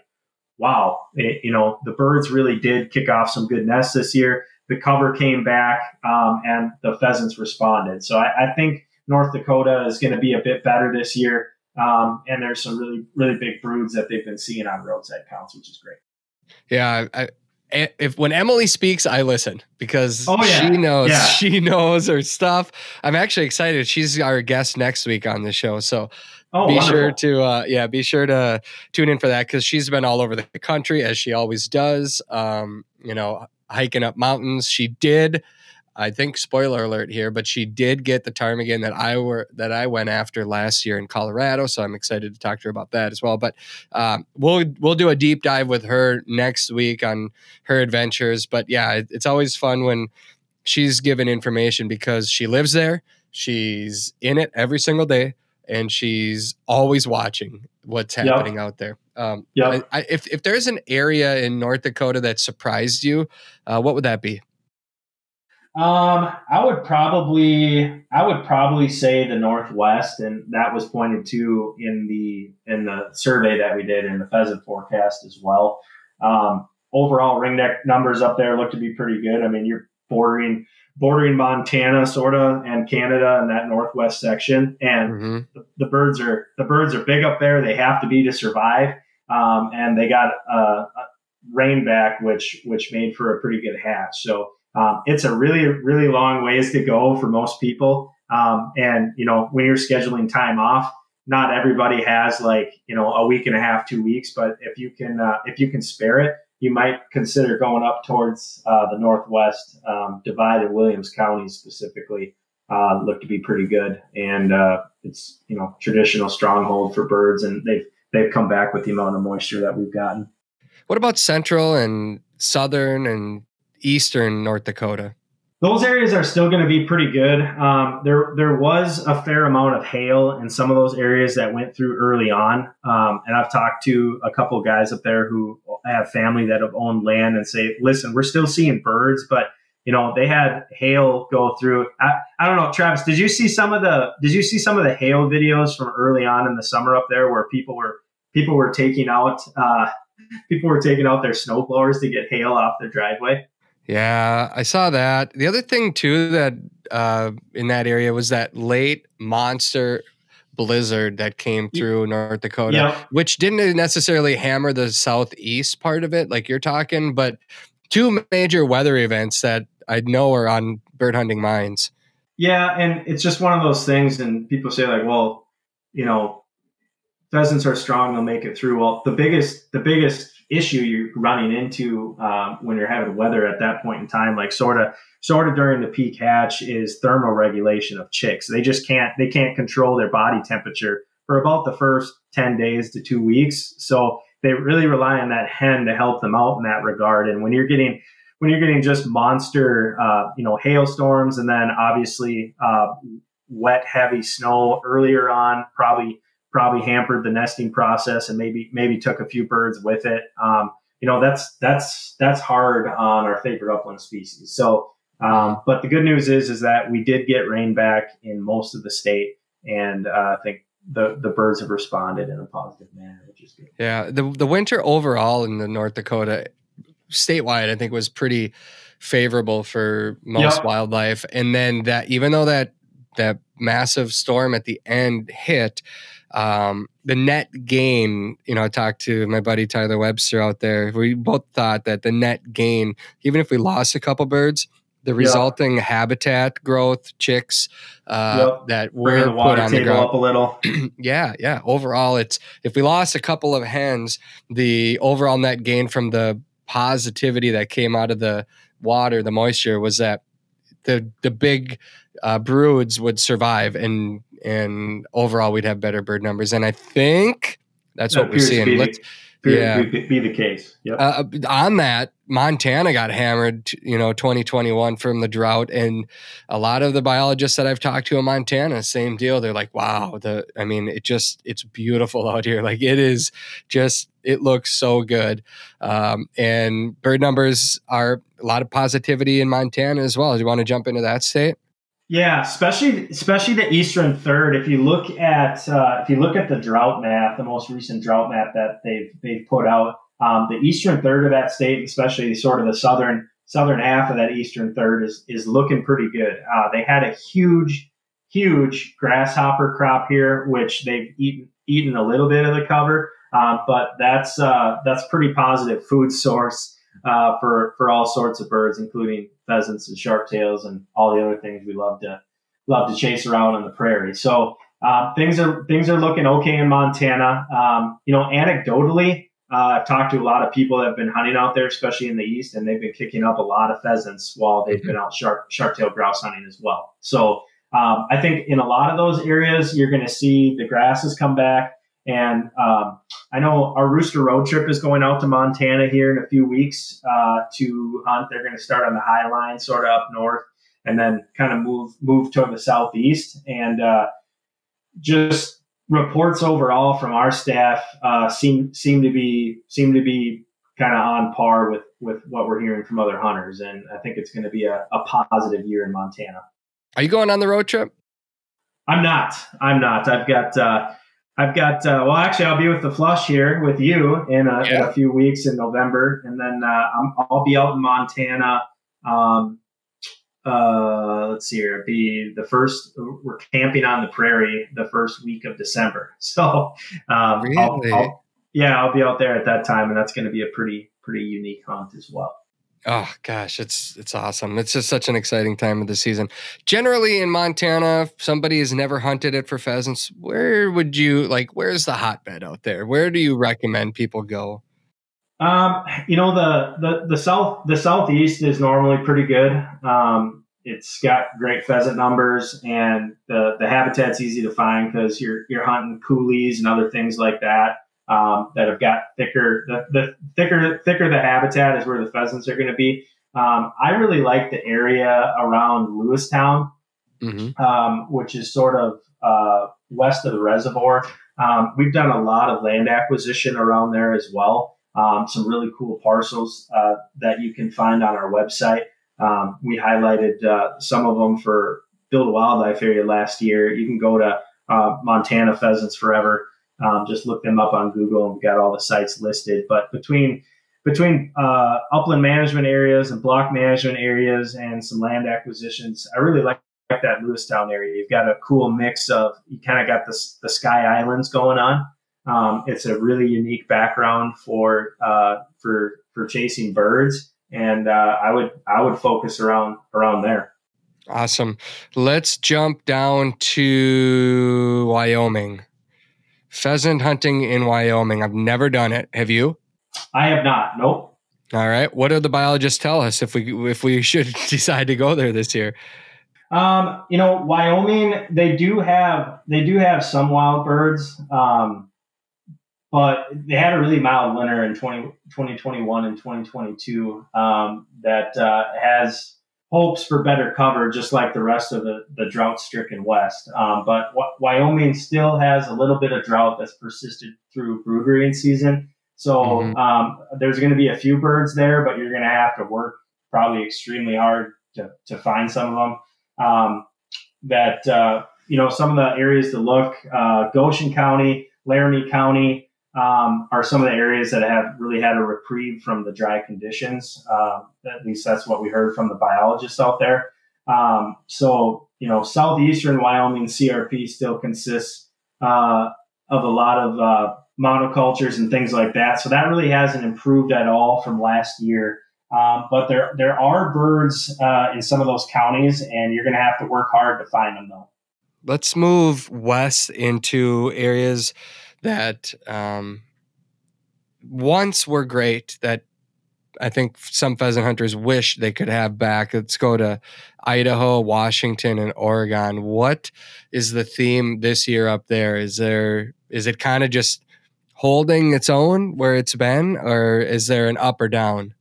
wow, it, you know the birds really did kick off some good nests this year. The cover came back um, and the pheasants responded. So I, I think North Dakota is going to be a bit better this year. Um, and there's some really, really big broods that they've been seeing on roadside counts, which is great. Yeah. I, if when Emily speaks, I listen because oh, yeah. she knows yeah. she knows her stuff. I'm actually excited. She's our guest next week on the show, so oh, be wonderful. sure to uh, yeah, be sure to tune in for that because she's been all over the country as she always does. Um, you know, hiking up mountains. She did I think spoiler alert here, but she did get the ptarmigan that I were that I went after last year in Colorado. So I'm excited to talk to her about that as well. But um, we'll we'll do a deep dive with her next week on her adventures. But yeah, it, it's always fun when she's given information because she lives there. She's in it every single day, and she's always watching what's happening yep. out there. Um, yeah. If if there's an area in North Dakota that surprised you, uh, what would that be? Um, I would probably, I would probably say the Northwest, and that was pointed to in the in the survey that we did in the pheasant forecast as well. Um, overall ringneck numbers up there look to be pretty good. I mean, you're bordering bordering Montana, sort of, and Canada in that northwest section, and mm-hmm. the, the, birds are the birds are big up there. They have to be to survive, um, and they got a rain back, which which made for a pretty good hatch. So um, it's a really, really long ways to go for most people. Um, and, you know, when you're scheduling time off, not everybody has like, you know, a week and a half, two weeks, but if you can, uh, if you can spare it, you might consider going up towards uh, the Northwest um, divided Williams County specifically. Uh, look to be pretty good. And uh, it's, you know, traditional stronghold for birds and they've, they've come back with the amount of moisture that we've gotten. What about central and southern and eastern North Dakota? Those areas are still going to be pretty good. Um, there, there was a fair amount of hail in some of those areas that went through early on, um, and I've talked to a couple guys up there who have family that have owned land and say, "Listen, we're still seeing birds, but you know they had hail go through." I, I don't know, Travis. Did you see some of the Did you see some of the hail videos from early on in the summer up there where people were people were taking out uh, [LAUGHS] people were taking out their snow blowers to get hail off their driveway? Yeah, I saw that. The other thing too that uh, in that area was that late monster blizzard that came through North Dakota, yep. which didn't necessarily hammer the southeast part of it, like you're talking, but two major weather events that I know are on bird hunting minds. Yeah, and it's just one of those things, and people say like, well, you know, pheasants are strong; they'll make it through. Well, the biggest, the biggest issue you're running into um, when you're having weather at that point in time, like sort of sort of during the peak hatch, is thermal regulation of chicks. They just can't they can't control their body temperature for about the first ten days to two weeks. So they really rely on that hen to help them out in that regard. And when you're getting when you're getting just monster, uh, you know, hailstorms, and then obviously uh, wet, heavy snow earlier on, probably probably hampered the nesting process and maybe maybe took a few birds with it. Um, you know, that's that's that's hard on our favorite upland species. So, um, but the good news is is that we did get rain back in most of the state, and uh, I think the the birds have responded in a positive manner, which is good. Yeah, the the winter overall in the North Dakota statewide, I think, was pretty favorable for most yep. wildlife. And then that even though that that massive storm at the end hit, um, the net gain, you know, I talked to my buddy Tyler Webster out there. We both thought that the net gain, even if we lost a couple birds, the resulting habitat growth, chicks uh, yep. that were the water put on the ground up a little. [CLEARS THROAT] yeah, yeah. Overall, it's if we lost a couple of hens, the overall net gain from the positivity that came out of the water, the moisture, was that the the big uh, broods would survive, and and overall we'd have better bird numbers. And I think that's that what we're seeing. Let's yeah. be, be the case. Yep. Uh, on that, Montana got hammered, you know, 2021 from the drought, and a lot of the biologists that I've talked to in Montana, same deal. They're like, "Wow, the, I mean, it just, it's beautiful [LAUGHS] out here. Like it is just, it looks so good." Um, and bird numbers are a lot of positivity in Montana as well. Do you want to jump into that state? Yeah, especially especially the eastern third. If you look at uh, if you look at the drought map, the most recent drought map that they've they've put out, um, the eastern third of that state, especially sort of the southern southern half of that eastern third, is is looking pretty good. Uh, they had a huge huge grasshopper crop here, which they've eaten eaten a little bit of the cover, uh, but that's uh, that's pretty positive food source uh, for for all sorts of birds, including pheasants and sharp tails and all the other things we love to love to chase around on the prairie. So uh, things are things are looking okay in Montana. Um, you know, anecdotally, uh, I've talked to a lot of people that have been hunting out there, especially in the east, and they've been kicking up a lot of pheasants while they've been out sharp sharp tail grouse hunting as well. So um, I think in a lot of those areas, you're going to see the grasses come back. And um, I know our Rooster Road trip is going out to Montana here in a few weeks uh, to hunt. They're going to start on the Hi-Line, sort of up north, and then kind of move move toward the southeast. And uh, just reports overall from our staff uh, seem seem to be seem to be kind of on par with with what we're hearing from other hunters. And I think it's going to be a, a positive year in Montana. Are you going on the road trip? I'm not. I'm not. I've got uh, I've got uh, well, actually, I'll be with the Flush here with you in a, yeah. in a few weeks in November, and then uh, i will be out in Montana. Um, uh, let's see here, be the first. We're camping on the prairie the first week of December, [LAUGHS] so um, really? I'll, I'll, yeah, I'll be out there at that time, and that's going to be a pretty pretty unique hunt as well. Oh gosh, it's it's awesome. It's just such an exciting time of the season. Generally in Montana, if somebody has never hunted it for pheasants, where would you like where's the hotbed out there? Where do you recommend people go? Um, you know, the the the south the southeast is normally pretty good. Um, it's got great pheasant numbers and the the habitat's easy to find because you're you're hunting coulees and other things like that um, that have got thicker. The, the thicker thicker the habitat is where the pheasants are going to be. Um, I really like the area around Lewistown, mm-hmm. um, which is sort of uh, west of the reservoir. Um, we've done a lot of land acquisition around there as well. Um, some really cool parcels uh, that you can find on our website. Um, we highlighted uh, some of them for Build a Wildlife Area last year. You can go to uh, Montana Pheasants Forever um, just look them up on Google and we've got all the sites listed. But between between uh, upland management areas and block management areas and some land acquisitions, I really like, that Lewistown area. You've got a cool mix of you kind of got the the Sky Islands going on. Um, it's a really unique background for uh, for for chasing birds, and uh, I would I would focus around around there. Awesome. Let's jump down to Wyoming pheasant hunting in Wyoming. I've never done it. Have you? I have not. Nope. All right. What do the biologists tell us if we if we should [LAUGHS] decide to go there this year? Um, you know, Wyoming, they do have they do have some wild birds, um, but they had a really mild winter in 20, 2021 and 2022 um, that uh, has hopes for better cover, just like the rest of the, the drought stricken West. Um, but w- Wyoming still has a little bit of drought that's persisted through brood rearing season. So mm-hmm. um, there's going to be a few birds there, but you're going to have to work probably extremely hard to, to find some of them. Um, that, uh, you know, some of the areas to look uh, Goshen County, Laramie County, um, are some of the areas that have really had a reprieve from the dry conditions. Um, at least that's what we heard from the biologists out there. Um, so, you know, southeastern Wyoming CRP still consists uh, of a lot of uh, monocultures and things like that. So that really hasn't improved at all from last year. Um, but there there are birds uh, in some of those counties, and you're going to have to work hard to find them though. Let's move west into areas that um, once were great that I think some pheasant hunters wish they could have back. Let's go to Idaho, Washington, and Oregon. What is the theme this year up there? Is there is it kind of just holding its own where it's been, or is there an up or down?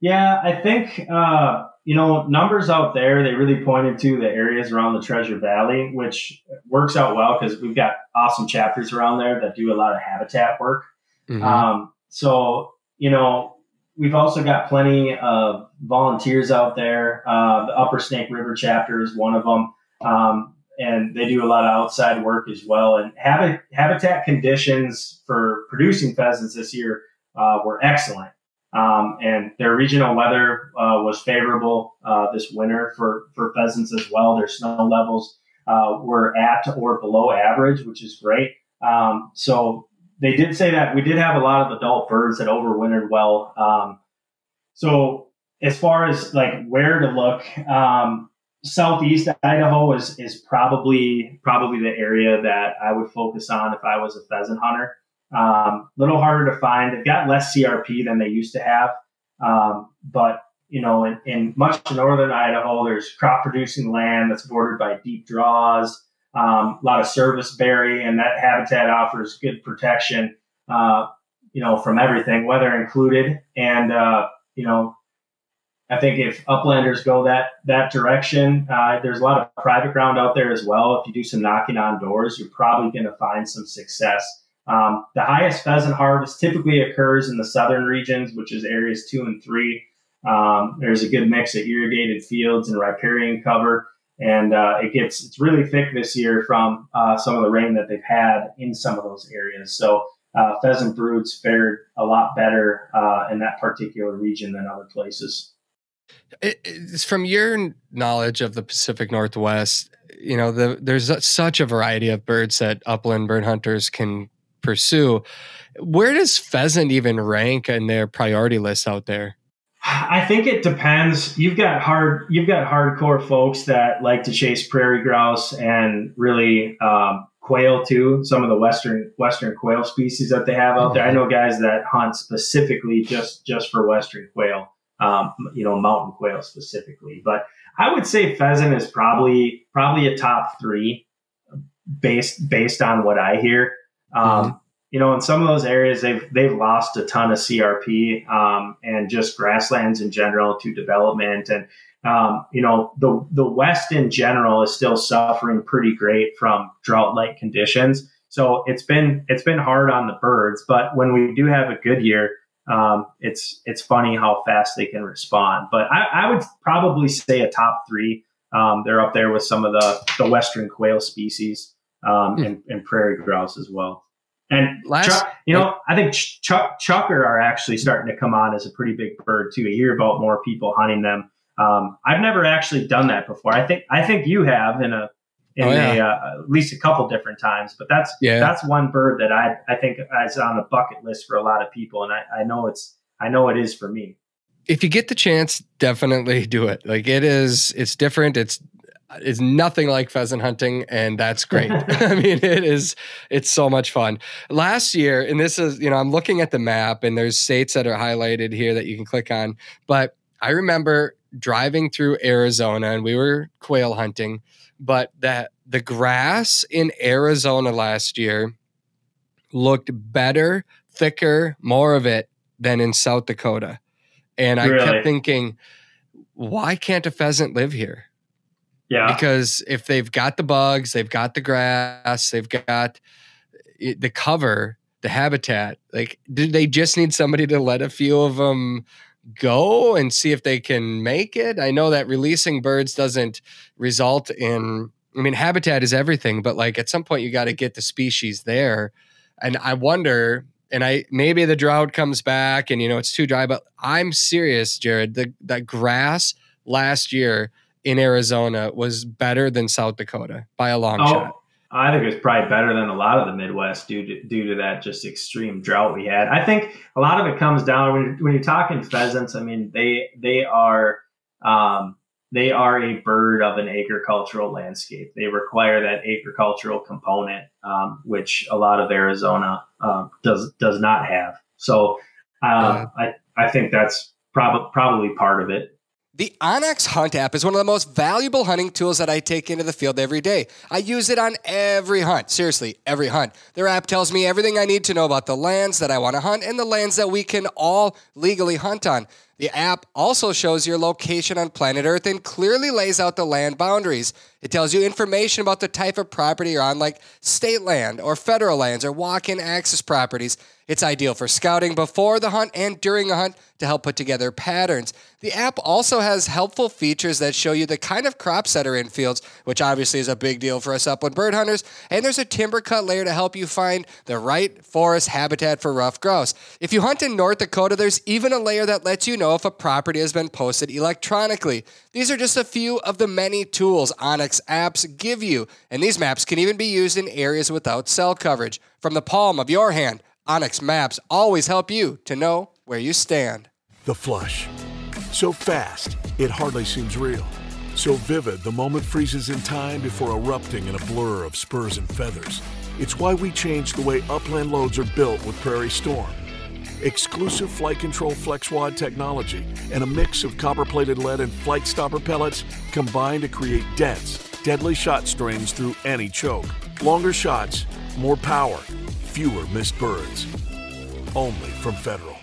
Yeah, I think uh, you know numbers out there. They really pointed to the areas around the Treasure Valley, which works out well because we've got awesome chapters around there that do a lot of habitat work. Mm-hmm. Um, so you know we've also got plenty of volunteers out there. Uh, the Upper Snake River chapter is one of them, um, and they do a lot of outside work as well. And habit, habitat conditions for producing pheasants this year uh, were excellent. Um, and their regional weather uh, was favorable uh, this winter for, for pheasants as well. Their snow levels uh, were at or below average, which is great. Um, so they did say that we did have a lot of adult birds that overwintered well. Um, so as far as like where to look, um, southeast Idaho is is probably probably the area that I would focus on if I was a pheasant hunter. A um, little harder to find. They've got less CRP than they used to have, um, but you know, in, in much northern Idaho, there's crop producing land that's bordered by deep draws um, a lot of service berry, and that habitat offers good protection, uh, you know, from everything, weather included. And uh, you know, I think if uplanders go that that direction, uh, there's a lot of private ground out there as well. If you do some knocking on doors, you're probably going to find some success. Um, the highest pheasant harvest typically occurs in the southern regions, which is areas two and three. Um, there's a good mix of irrigated fields and riparian cover and uh, it gets it's really thick this year from uh, some of the rain that they've had in some of those areas. So uh, pheasant broods fared a lot better uh, in that particular region than other places. It's from your knowledge of the Pacific Northwest, you know, the, there's such a variety of birds that upland bird hunters can pursue. Where does pheasant even rank in their priority list out there? I think it depends. You've got hard, you've got hardcore folks that like to chase prairie grouse and really um, quail too. Some of the western western quail species that they have out there. I know guys that hunt specifically just just for western quail. Um, you know, mountain quail specifically. But I would say pheasant is probably probably a top three based based on what I hear. Um, mm-hmm you know, in some of those areas, they've they've lost a ton of CRP um, and just grasslands in general to development, and um, you know, the the West in general is still suffering pretty great from drought-like conditions. So it's been it's been hard on the birds, but when we do have a good year, um, it's it's funny how fast they can respond. But I, I would probably say a top three. Um, they're up there with some of the the western quail species um, hmm. and, and prairie grouse as well. And Last, Chuck, you know, I think Chuck chukar are actually starting to come on as a pretty big bird too. I hear about more people hunting them. Um, I've never actually done that before. I think I think you have in a in oh, yeah. a, uh, at least a couple different times. But that's yeah. that's one bird that I I think is on the bucket list for a lot of people, and I, I know it's I know it is for me. If you get the chance, definitely do it. Like it is, it's different. It's is nothing like pheasant hunting and that's great. [LAUGHS] [LAUGHS] I mean it is it's so much fun. Last year and this is you know i'm looking at the map and there's states that are highlighted here that you can click on but i remember driving through arizona and we were quail hunting but that the grass in arizona last year looked better thicker more of it than in south dakota. And i really? kept thinking why can't a pheasant live here yeah. Because if they've got the bugs, they've got the grass, they've got the cover, the habitat, like, do they just need somebody to let a few of them go and see if they can make it? I know that releasing birds doesn't result in, I mean, habitat is everything, but like at some point you got to get the species there. And I wonder, and I maybe the drought comes back and you know it's too dry, but I'm serious, Jared. The that grass last year in Arizona was better than South Dakota by a long oh, shot. I think it's probably better than a lot of the Midwest due to due to that just extreme drought we had. I think a lot of it comes down when you're, when you're talking pheasants. I mean, they they are um, they are a bird of an agricultural landscape. They require that agricultural component, um, which a lot of Arizona uh, does does not have. So uh, I I think that's prob- probably part of it. The onX Hunt app is one of the most valuable hunting tools that I take into the field every day. I use it on every hunt, seriously, every hunt. Their app tells me everything I need to know about the lands that I want to hunt and the lands that we can all legally hunt on. The app also shows your location on planet Earth and clearly lays out the land boundaries. It tells you information about the type of property you're on, like state land or federal lands or walk in access properties. It's ideal for scouting before the hunt and during a hunt to help put together patterns. The app also has helpful features that show you the kind of crops that are in fields, which obviously is a big deal for us upland bird hunters. And there's a timber cut layer to help you find the right forest habitat for ruffed grouse. If you hunt in North Dakota, there's even a layer that lets you know if a property has been posted electronically. These are just a few of the many tools onX apps give you, and these maps can even be used in areas without cell coverage. From the palm of your hand, onX Maps always help you to know where you stand. The flush. So fast, it hardly seems real. So vivid, the moment freezes in time before erupting in a blur of spurs and feathers. It's why we changed the way upland loads are built with Prairie Storm. Exclusive FliteControl FlexWad technology and a mix of copper plated lead and FliteStopper pellets combine to create dense, deadly shot strings through any choke. Longer shots, more power, fewer missed birds. Only from Federal.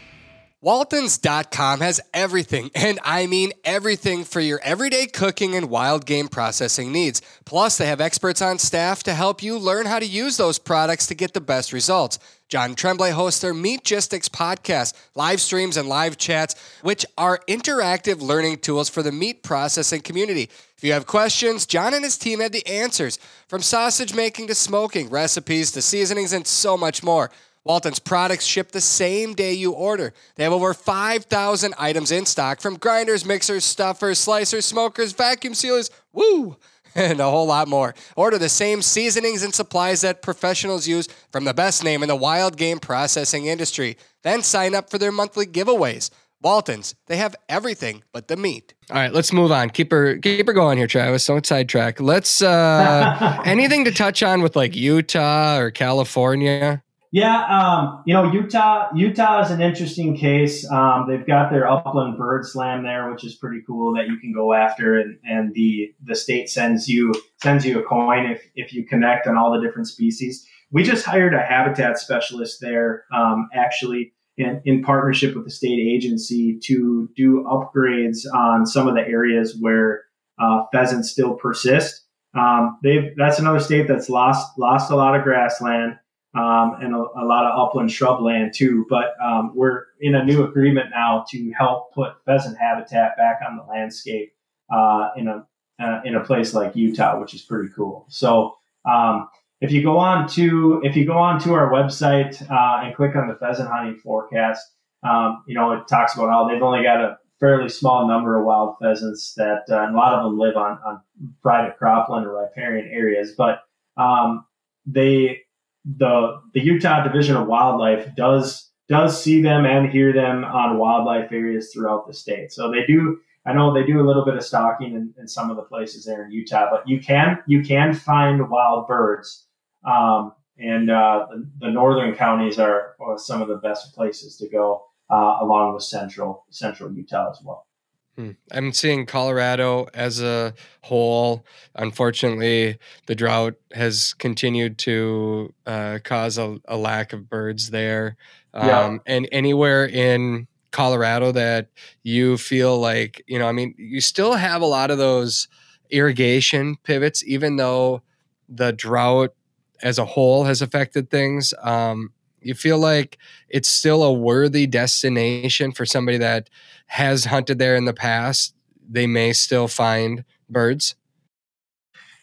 Waltons.com has everything, and I mean everything for your everyday cooking and wild game processing needs. Plus, they have experts on staff to help you learn how to use those products to get the best results. John Tremblay hosts their Meatgistics podcast, live streams, and live chats, which are interactive learning tools for the meat processing community. If you have questions, John and his team have the answers from sausage making to smoking, recipes to seasonings, and so much more. Walton's products ship the same day you order. They have over 5,000 items in stock from grinders, mixers, stuffers, slicers, smokers, vacuum sealers, woo, [LAUGHS] and a whole lot more. Order the same seasonings and supplies that professionals use from the best name in the wild game processing industry. Then sign up for their monthly giveaways. Waltons, they have everything but the meat. All right, let's move on. Keep her keep her going here, Travis. Don't sidetrack. Let's uh [LAUGHS] anything to touch on with like Utah or California? Yeah, um, you know Utah. Utah is an interesting case. Um, they've got their upland bird slam there, which is pretty cool that you can go after, and, and the the state sends you sends you a coin if if you connect on all the different species. We just hired a habitat specialist there, um, actually in, in partnership with the state agency to do upgrades on some of the areas where uh, pheasants still persist. Um, they've that's another state that's lost lost a lot of grassland um, and a, a, lot of upland shrubland too. But um, we're in a new agreement now to help put pheasant habitat back on the landscape uh, in a uh, in a place like Utah, which is pretty cool. So um, if you go on to if you go on to our website uh, and click on the pheasant hunting forecast, um, you know it talks about how they've only got a fairly small number of wild pheasants that uh, a lot of them live on on private cropland or riparian areas, but um, they the the Utah Division of Wildlife does does see them and hear them on wildlife areas throughout the state. So they do. I know they do a little bit of stalking in, in some of the places there in Utah, but you can you can find wild birds, um, and uh, the, the, northern counties are, some of the best places to go, uh, along with central central Utah as well. Hmm. I'm seeing Colorado as a whole. Unfortunately, the drought has continued to uh, cause a, a, lack of birds there. Um, yeah. And anywhere in Colorado that you feel like, you know, I mean, you still have a lot of those irrigation pivots, even though the drought as a whole has affected things. Um, you feel like it's still a worthy destination for somebody that has hunted there in the past. They may still find birds.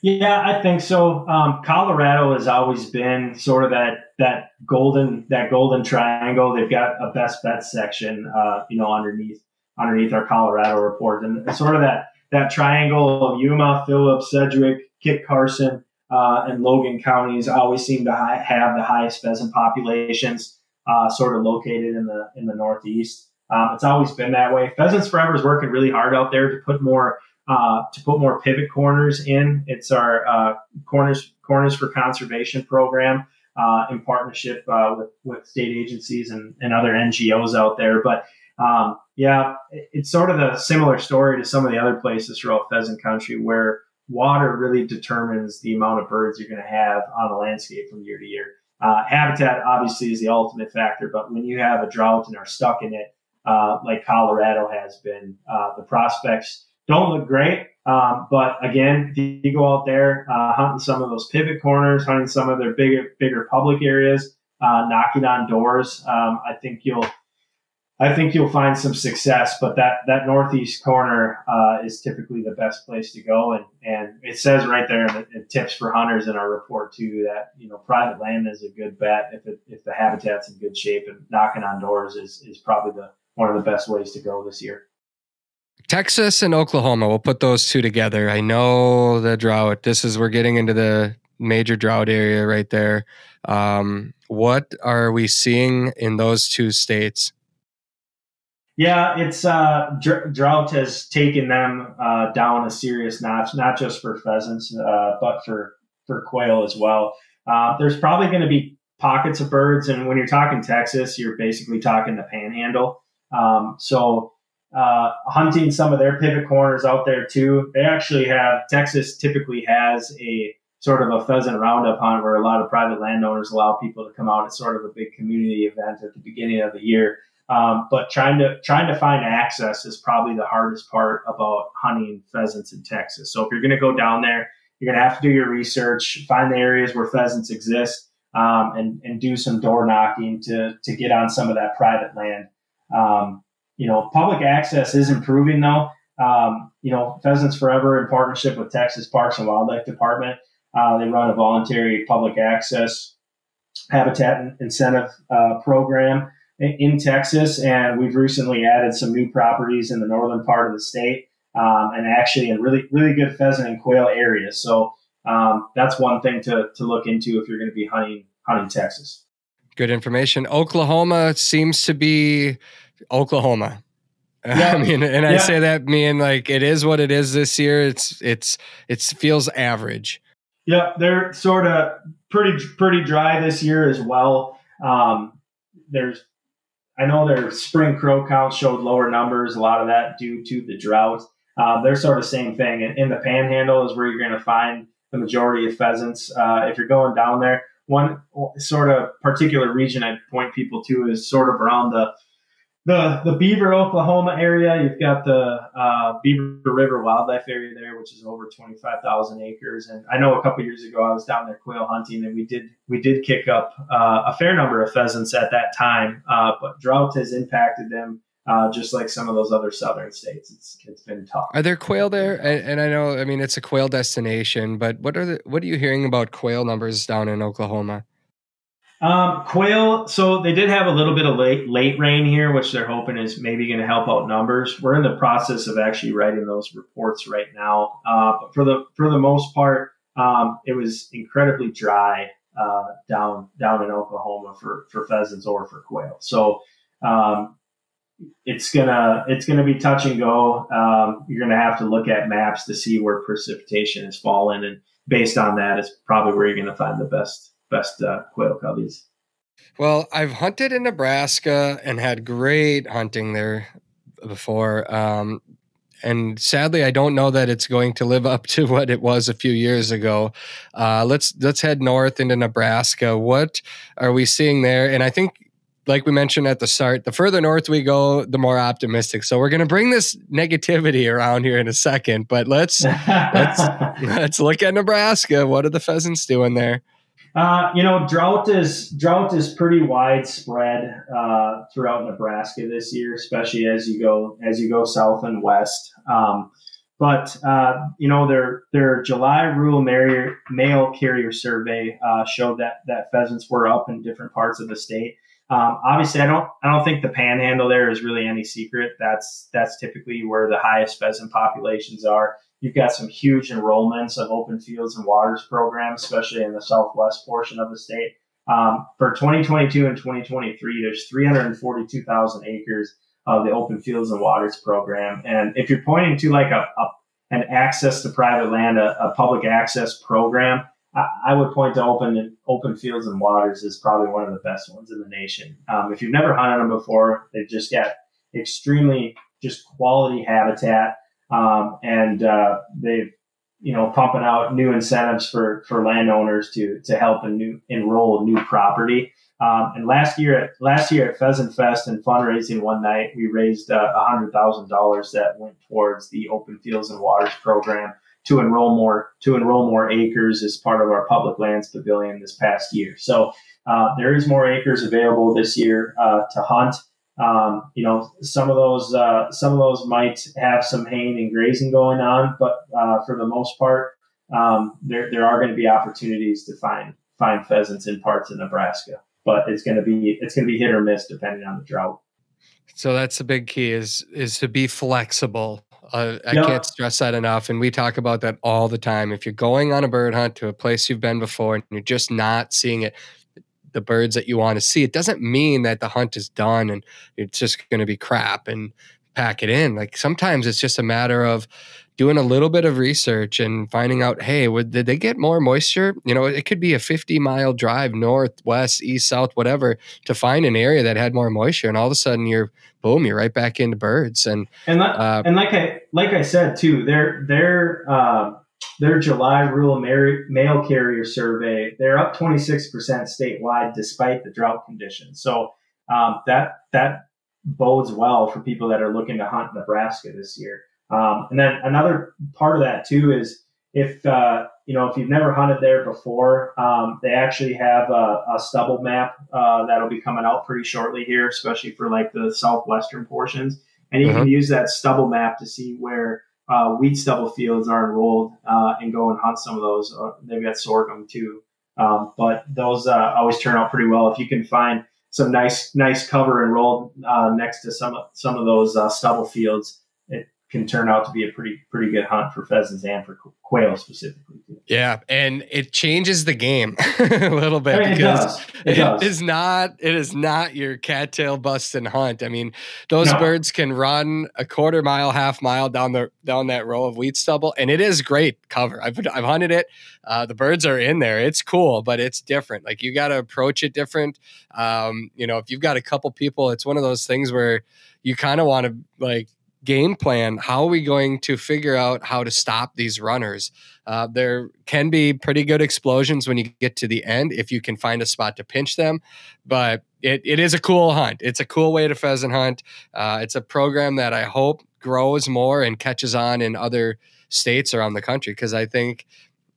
Yeah, I think so. Um, Colorado has always been sort of that that golden that golden triangle. They've got a best bet section, uh, you know, underneath underneath our Colorado report, and sort of that that triangle of Yuma, Phillips, Sedgwick, Kit Carson uh, and Logan counties always seem to have the highest pheasant populations, uh, sort of located in the in the Northeast. Um, it's always been that way. Pheasants Forever is working really hard out there to put more uh, to put more pivot corners in. It's our uh, corners corners for conservation program uh, in partnership uh, with with state agencies and, and other NGOs out there. But um, yeah, it's sort of a similar story to some of the other places throughout pheasant country where water really determines the amount of birds you're going to have on the landscape from year to year. Uh, habitat obviously is the ultimate factor, but when you have a drought and are stuck in it, uh, like Colorado has been, uh, the prospects don't look great. Um, but again, if you go out there uh, hunting some of those pivot corners, hunting some of their bigger, bigger public areas, uh, knocking on doors, um, I think you'll I think you'll find some success. But that that northeast corner uh, is typically the best place to go, and and it says right there in, the, in tips for hunters in our report too that you know private land is a good bet if it, if the habitat's in good shape, and knocking on doors is is probably the one of the best ways to go this year. Texas and Oklahoma, we'll put those two together. I know the drought. This is we're getting into the major drought area right there. Um, what are we seeing in those two states? Yeah, it's uh, dr- drought has taken them uh, down a serious notch, not just for pheasants, uh, but for for quail as well. Uh, there's probably going to be pockets of birds, and when you're talking Texas, you're basically talking the Panhandle. Um, so uh, hunting some of their pivot corners out there too. They actually have Texas typically has a sort of a pheasant roundup hunt where a lot of private landowners allow people to come out. It's sort of a big community event at the beginning of the year. Um, but trying to trying to find access is probably the hardest part about hunting pheasants in Texas. So if you're going to go down there, you're going to have to do your research, find the areas where pheasants exist, um, and and do some door knocking to to get on some of that private land. Um, you know, public access is improving though. Um, you know, Pheasants Forever in partnership with Texas Parks and Wildlife Department, uh, they run a voluntary public access habitat incentive uh, program in Texas, and we've recently added some new properties in the northern part of the state, um, and actually in really really good pheasant and quail areas. So um, that's one thing to to look into if you're going to be hunting hunting Texas. Good information. Oklahoma seems to be Oklahoma. [LAUGHS] Yeah. I mean, and I say that mean like it is what it is this year. It's it's it feels average. Yeah, they're sort of pretty pretty dry this year as well. Um, there's I know their spring crow count showed lower numbers. A lot of that due to the drought. Uh, they're sort of same thing. In, in the Panhandle is where you're going to find the majority of pheasants. Uh, if you're going down there, one sort of particular region I'd point people to is sort of around the the the Beaver, Oklahoma area. You've got the uh, Beaver River Wildlife Area there, which is over twenty five thousand acres. And I know a couple years ago I was down there quail hunting, and we did we did kick up uh, a fair number of pheasants at that time. Uh, but drought has impacted them. Uh, just like some of those other southern states, it's it's been tough. Are there quail there? And, and I know, I mean, it's a quail destination, but what are the what are you hearing about quail numbers down in Oklahoma? Um, quail. So they did have a little bit of late late rain here, which they're hoping is maybe going to help out numbers. We're in the process of actually writing those reports right now. Uh, but for the for the most part, um, it was incredibly dry uh, down down in Oklahoma for for pheasants or for quail. So um, it's gonna it's gonna be touch and go. Um, you're gonna have to look at maps to see where precipitation has fallen, and based on that, is probably where you're gonna find the best best uh, quail coveys. Well, I've hunted in Nebraska and had great hunting there before. Um, and sadly, I don't know that it's going to live up to [LAUGHS] what it was a few years ago. Uh, let's let's head north into Nebraska. What are we seeing there? And I think, like we mentioned at the start, the further north we go, the more optimistic. So we're going to bring this negativity around here in a second. But let's let's [LAUGHS] let's look at Nebraska. What are the pheasants doing there? Uh, you know, drought is drought is pretty widespread uh, throughout Nebraska this year, especially as you go as you go south and west. Um, but uh, you know, their their July rural mail, mail carrier survey uh, showed that that pheasants were up in different parts of the state. Um, obviously, I don't I don't think the Panhandle there is really any secret. That's that's typically where the highest pheasant populations are you've got some huge enrollments of open fields and waters programs, especially in the southwest portion of the state. Um, for 2022 and 2023, there's 342,000 acres of the open fields and waters program. And if you're pointing to like a, a an access to private land, a, a public access program, I, I, would point to open open fields and waters is probably one of the best ones in the nation. Um, if you've never hunted them before, they've just got extremely just quality habitat, um, and uh, they've you know pumping out new incentives for for landowners to to help new enroll new property. Um, and last year at last year at Pheasant Fest and fundraising one night, we raised uh, hundred thousand dollars that went towards the Open Fields and Waters program to enroll more to enroll more acres as part of our public lands pavilion this past year. So uh, there is more acres available this year uh, to hunt. Um, you know, some of those uh, some of those might have some haying and grazing going on, but uh, for the most part, um, there there are going to be opportunities to find find pheasants in parts of Nebraska. But it's going to be it's going to be hit or miss depending on the drought. So that's the big key is is to be flexible. Uh, I yep. can't stress that enough, and we talk about that all the time. If you're going on a bird hunt to a place you've been before and you're just not seeing it, the birds that you want to see. It doesn't mean that the hunt is done and it's just going to be crap and pack it in. Like sometimes it's just a matter of doing a little bit of research and finding out, hey, would, did they get more moisture? You know, it could be a 50 mile drive north, west, east, south, whatever, to find an area that had more moisture, and all of a sudden you're boom, you're right back into birds. And and, that, uh, and like I like I said too, they're they're uh, their July rural mail carrier survey, they're up 26% statewide despite the drought conditions. So um, that that bodes well for people that are looking to hunt Nebraska this year. Um, and then another part of that too is if uh, you know if you've never hunted there before, um, they actually have a, a stubble map uh, that'll be coming out pretty shortly here, especially for like the southwestern portions. And you uh-huh. can use that stubble map to see where uh, wheat stubble fields are enrolled uh, and go and hunt some of those. Uh, they've got sorghum too, um, but those uh, always turn out pretty well if you can find some nice nice cover enrolled uh, next to some some of those uh, stubble fields It can turn out to be a pretty pretty good hunt for pheasants and for quail specifically. Yeah, and it changes the game [LAUGHS] a little bit I mean, because it, it, it is not it is not your cattail bust and hunt. I mean, those no. birds can run a quarter mile, half mile down the down that row of wheat stubble, and it is great cover. I've I've hunted it. Uh, the birds are in there. It's cool, but it's different. Like you got to approach it different. Um, you know, if you've got a couple people, it's one of those things where you kind of want to like game plan. How are we going to figure out how to stop these runners? Uh, there can be pretty good explosions when you get to the end if you can find a spot to pinch them, but it, it is a cool hunt. It's a cool way to pheasant hunt. Uh, it's a program that I hope grows more and catches on in other states around the country because I think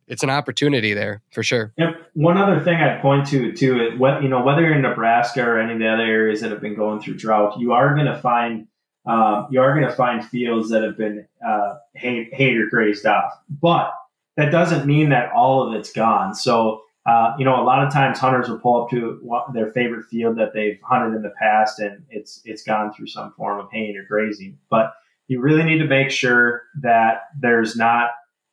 it's an opportunity there for sure. Yep. One other thing I'd point to too, is what you know, whether you're in Nebraska or any of the other areas that have been going through drought, you are going to find um, you are going to find fields that have been uh, hay, or grazed off. But that doesn't mean that all of it's gone. So, uh, you know, a lot of times hunters will pull up to their favorite field that they've hunted in the past, and it's it's gone through some form of haying or grazing. But you really need to make sure that there's not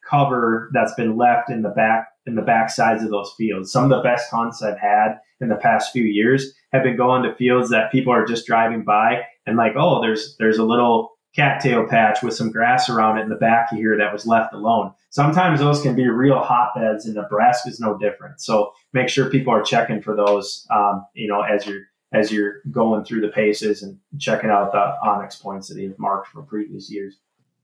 cover that's been left in the back in the back sides of those fields. Some of the best hunts I've had in the past few years have been going to fields that people are just driving by and like, oh, there's there's a little cattail patch with some grass around it in the back here that was left alone. Sometimes those can be real hotbeds, and Nebraska is no different. So make sure people are checking for those, um, you know, as you're as you're going through the paces and checking out the onX points that you've marked from previous years.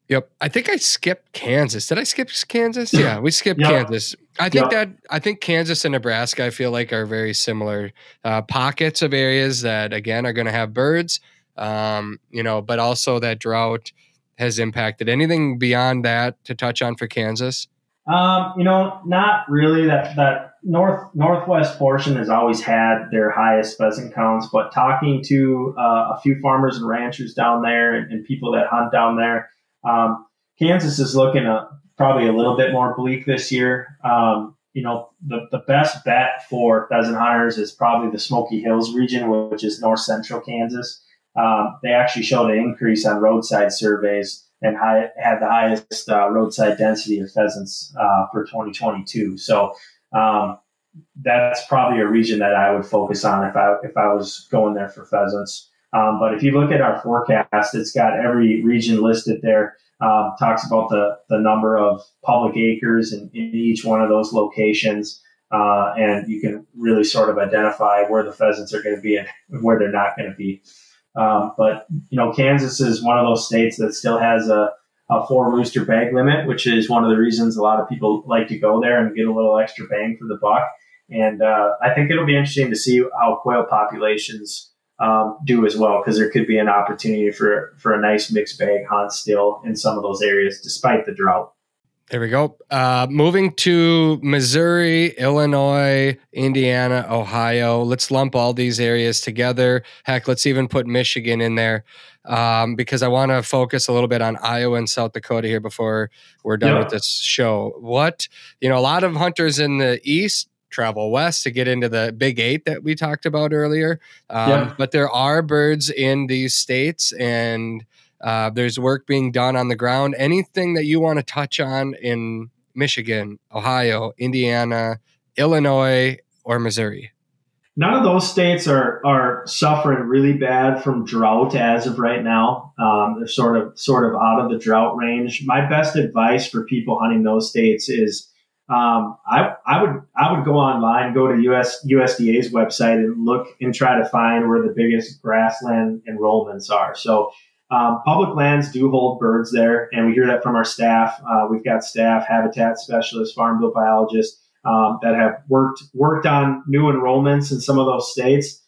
Yep. I think I skipped Kansas. Did I skip Kansas? Yeah, we [CLEARS THROAT] skipped yep. Kansas. I think yep. that I think Kansas and Nebraska I feel like are very similar uh, pockets of areas that again are going to have birds um, you know, but also that drought has impacted. Anything beyond that to touch on for Kansas? Um, you know, not really. That that north northwest portion has always had their highest pheasant counts, but talking to uh, a few farmers and ranchers down there and, and people that hunt down there, um, Kansas is looking a, probably a little bit more bleak this year. Um, you know, the, the best bet for pheasant hunters is probably the Smoky Hills region, which is north central Kansas um, they actually showed an increase on roadside surveys and high, had the highest uh, roadside density of pheasants uh, for 2022. So um, that's probably a region that I would focus on if I if I was going there for pheasants. Um, but if you look at our forecast, it's got every region listed there. Um, talks about the the number of public acres in, in each one of those locations, uh, and you can really sort of identify where the pheasants are going to be and where they're not going to be. Um, but you know, Kansas is one of those states that still has a, a four rooster bag limit, which is one of the reasons a lot of people like to go there and get a little extra bang for the buck. And uh, I think it'll be interesting to see how quail populations um, do as well, because there could be an opportunity for for a nice mixed bag hunt still in some of those areas, despite the drought. There we go. Uh, moving to Missouri, Illinois, Indiana, Ohio. Let's lump all these areas together. Heck, let's even put Michigan in there um, because I want to focus a little bit on Iowa and South Dakota here before we're done yeah. with this show. What, you know, a lot of hunters in the East travel west to get into the big eight that we talked about earlier. Um, yeah. But there are birds in these states and uh, there's work being done on the ground. Anything that you want to touch on in Michigan, Ohio, Indiana, Illinois, or Missouri? None of those states are are suffering really bad from drought as of right now. Um, they're sort of sort of out of the drought range. My best advice for people hunting those states is um, I, I would I would go online, go to US USDA's website and look and try to find where the biggest grassland enrollments are. So um, public lands do hold birds there, and we hear that from our staff. Uh, we've got staff, habitat specialists, farm bill biologists um, that have worked worked on new enrollments in some of those states.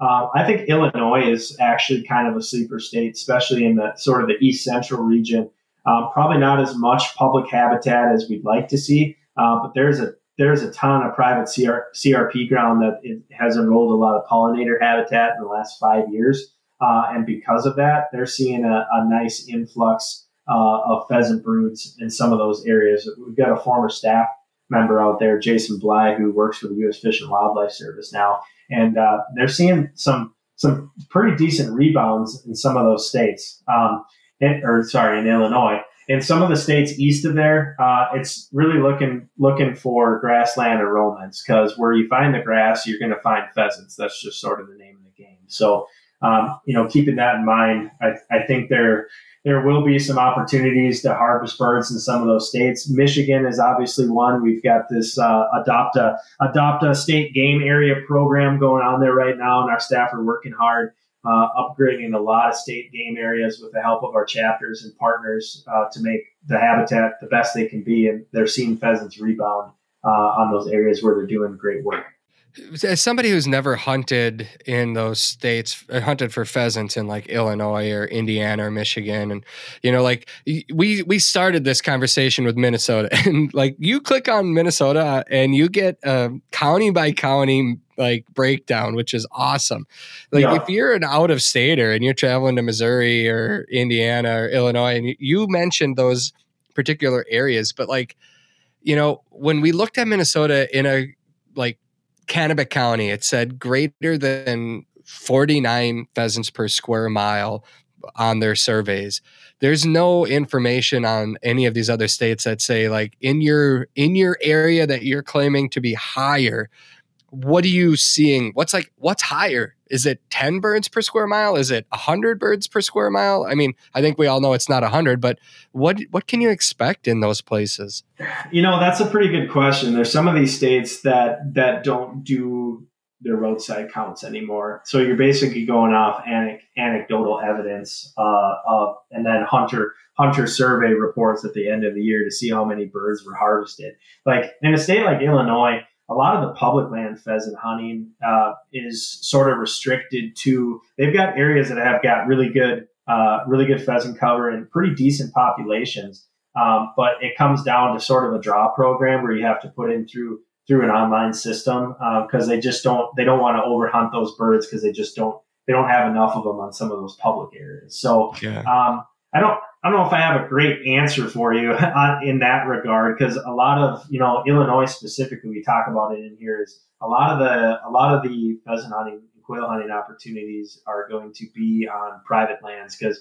Uh, I think Illinois is actually kind of a sleeper state, especially in the sort of the east central region. Um, probably not as much public habitat as we'd like to see, uh, but there's a there's a ton of private CR, CRP ground that has enrolled a lot of pollinator habitat in the last five years. Uh, and because of that, they're seeing a, a nice influx uh, of pheasant broods in some of those areas. We've got a former staff member out there, Jason Bly, who works for the U.S. Fish and Wildlife Service now, and uh, they're seeing some some pretty decent rebounds in some of those states. Um, in, or sorry, in Illinois. In some of the states east of there, uh, it's really looking looking for grassland enrollments because where you find the grass, you're going to find pheasants. That's just sort of the name of the game. So um, you know, keeping that in mind, I, I think there there will be some opportunities to harvest birds in some of those states. Michigan is obviously one. We've got this uh, adopt a adopt a state game area program going on there right now, and our staff are working hard. Uh, upgrading a lot of state game areas with the help of our chapters and partners uh, to make the habitat the best they can be. And they're seeing pheasants rebound uh, on those areas where they're doing great work as somebody who's never hunted in those states uh, hunted for pheasants in like illinois or indiana or michigan and you know like we we started this conversation with minnesota [LAUGHS] and like you click on minnesota and you get a county by county like breakdown which is awesome like yeah. if you're an out of stater and you're traveling to missouri or indiana or illinois and you mentioned those particular areas but like you know when we looked at minnesota in a like Kanabec County, it said greater than 49 pheasants per square mile on their surveys. There's no information on any of these other states that say like in your in your area that you're claiming to be higher, what are you seeing? What's like what's higher? Is it 10 birds per square mile? Is it 100 birds per square mile? I mean, I think we all know it's not 100, but what what can you expect in those places? You know, that's a pretty good question. There's some of these states that that don't do their roadside counts anymore. So you're basically going off anecdotal evidence uh, of, and then hunter hunter survey reports at the end of the year to see how many birds were harvested. Like in a state like Illinois, a lot of the public land pheasant hunting uh, is sort of restricted to they've got areas that have got really good uh, really good pheasant cover and pretty decent populations um, but it comes down to sort of a draw program where you have to put in through through an online system because uh, they just don't they don't want to overhunt those birds because they just don't they don't have enough of them on some of those public areas so yeah. um, i don't I don't know if I have a great answer for you [LAUGHS] in that regard because a lot of you know Illinois specifically we talk about it in here is a lot of the a lot of the pheasant hunting and quail hunting opportunities are going to be on private lands because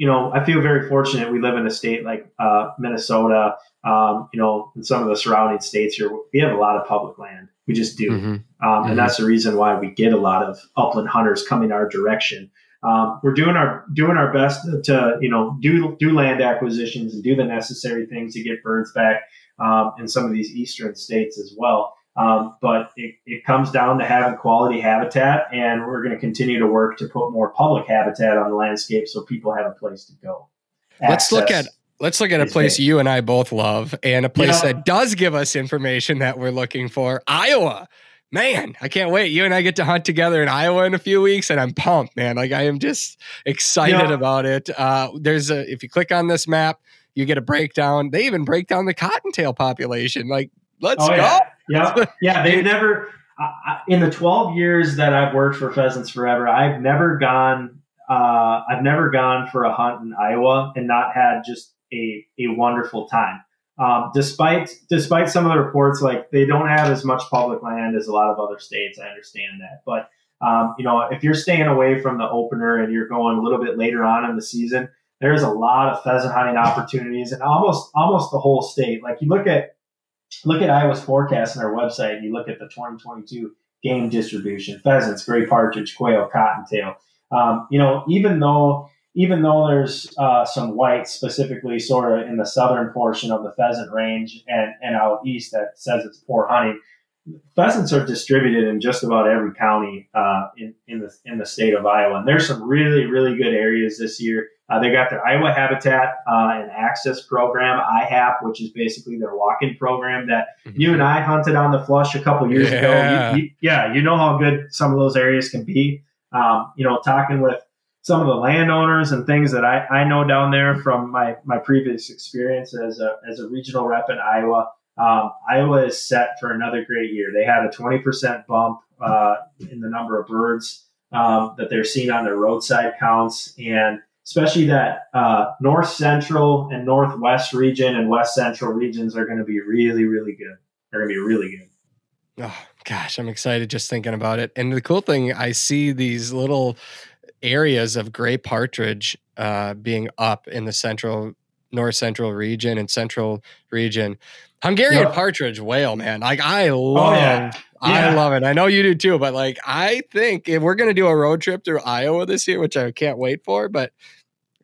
you know, I feel very fortunate. We live in a state like uh, Minnesota, um, you know, and some of the surrounding states here. We have a lot of public land. We just do, mm-hmm. Um, mm-hmm. and that's the reason why we get a lot of upland hunters coming our direction. Um, we're doing our doing our best to you know do do land acquisitions and do the necessary things to get birds back um, in some of these eastern states as well. Um, but it, it comes down to having quality habitat, and we're going to continue to work to put more public habitat on the landscape so people have a place to go. Let's look at let's look at a place you and I both love, and a place that does give us information that we're looking for. Iowa, man, I can't wait. You and I get to hunt together in Iowa in a few weeks, and I'm pumped, man. Like I am just excited about it. Uh, there's a if you click on this map, you get a breakdown. They even break down the cottontail population. Like, let's oh, go. Yeah yeah, [LAUGHS] yeah. They've never in the 12 years that I've worked for Pheasants Forever, I've never gone. Uh, I've never gone for a hunt in Iowa and not had just a a wonderful time. Um, despite despite some of the reports, like they don't have as much public land as a lot of other states. I understand that, but um, you know, if you're staying away from the opener and you're going a little bit later on in the season, there's a lot of pheasant hunting opportunities and almost almost the whole state. Like you look at look at Iowa's forecast on their website and you look at the 2022 game distribution, pheasants, gray partridge, quail, cottontail. Um, you know, even though even though there's uh, some white specifically sort of in the southern portion of the pheasant range and, and out east that says it's poor hunting, pheasants are distributed in just about every county uh, in, in the in the state of Iowa. And there's some really, really good areas this year uh, they got their Iowa Habitat uh, and Access program, IHAP, which is basically their walk-in program that mm-hmm. you and I hunted on the flush a couple years yeah. ago. You, you, yeah, you know how good some of those areas can be. Um, you know, talking with some of the landowners and things that I, I know down there from my, my previous experience as a, as a regional rep in Iowa. Um, Iowa is set for another great year. They had a 20% bump uh, in the number of birds um, that they're seeing on their roadside counts. And especially that uh, north central and northwest region and west central regions are going to be really, really good. They're going to be really good. Oh gosh, I'm excited just thinking about it. And the cool thing, I see these little areas of gray partridge uh, being up in the central, north central region and central region. Hungarian yep. partridge whale, man. Like I love, oh, yeah. I love it. I know you do too, but like I think if we're gonna do a road trip through Iowa this year, which I can't wait for, but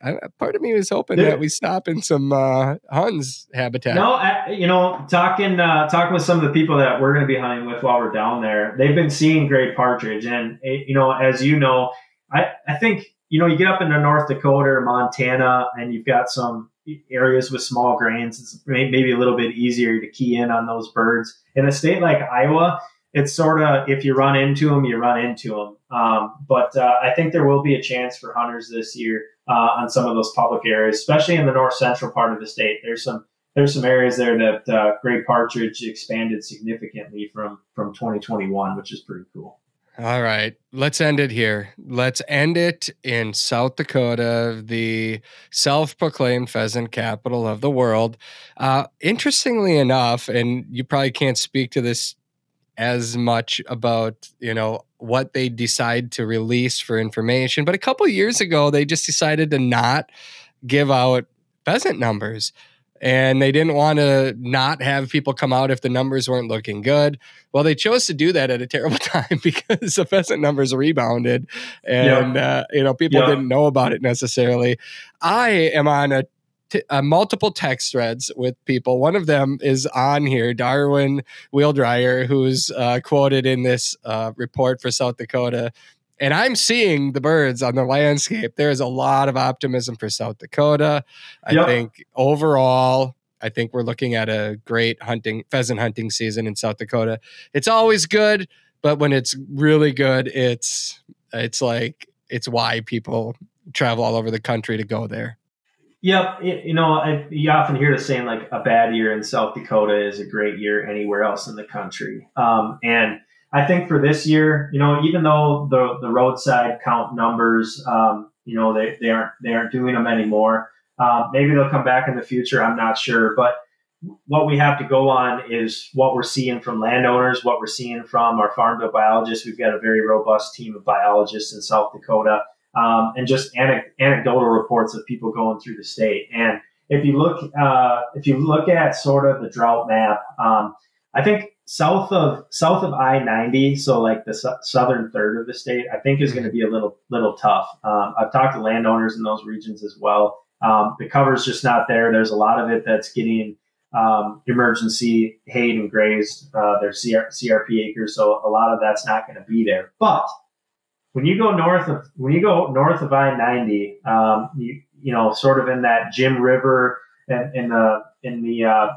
I, part of me was hoping that we stop in some uh, Huns habitat. No, I, you know, talking uh, talking with some of the people that we're going to be hunting with while we're down there, they've been seeing great partridge, and eh, you know, as you know, I I think you know you get up into North Dakota or Montana, and you've got some areas with small grains. It's maybe a little bit easier to key in on those birds. In a state like Iowa, it's sort of if you run into them, you run into them. Um, but uh, I think there will be a chance for hunters this year uh, on some of those public areas, especially in the north central part of the state. There's some there's some areas there that uh, gray partridge expanded significantly from from 2021, which is pretty cool. All right, let's end it here. Let's end it in South Dakota, the self-proclaimed pheasant capital of the world. Uh, interestingly enough, and you probably can't speak to this as much about you know what they decide to release for information but a couple years ago they just decided to not give out pheasant numbers and they didn't want to not have people come out if the numbers weren't looking good. Well, they chose to do that at a terrible [LAUGHS] time because the pheasant numbers rebounded, and uh, you know people didn't know about it necessarily. I am on a t- uh, multiple text threads with people. One of them is on here, Darwin Wheeldryer, who's uh, quoted in this uh, report for South Dakota. And I'm seeing the birds on the landscape. There is a lot of optimism for South Dakota. I yep. think overall, I think we're looking at a great hunting pheasant hunting season in South Dakota. It's always good, but when it's really good, it's it's like it's why people travel all over the country to go there. Yep, you know, I, you often hear the saying like a bad year in South Dakota is a great year anywhere else in the country. Um, and I think for this year, you know, even though the the roadside count numbers, um, you know, they, they aren't they aren't doing them anymore. Uh, maybe they'll come back in the future. I'm not sure, but what we have to go on is what we're seeing from landowners, what we're seeing from our farm biologists. We've got a very robust team of biologists in South Dakota um, and just anecdotal reports of people going through the state. And if you look, uh, if you look at sort of the drought map, um, I think south of south of I ninety, so like the su- southern third of the state, I think is going to be a little little tough. Um, I've talked to landowners in those regions as well. Um, the cover's just not there. There's a lot of it that's getting um, emergency hayed and grazed. Uh, their CR- CRP acres, so a lot of that's not going to be there. But when you go north of when you go north of I ninety, um, you you know sort of in that Jim River and in the in the uh,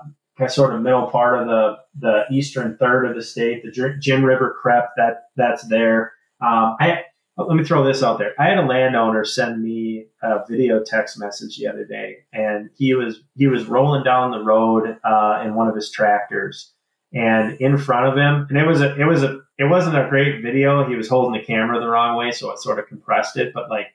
sort of middle part of the the eastern third of the state, the Jim River CREP that that's there. Um, I let me throw this out there. I had a landowner send me a video text message the other day, and he was he was rolling down the road uh, in one of his tractors, and in front of him, and it was a it was a it wasn't a great video. He was holding the camera the wrong way, so it sort of compressed it, but like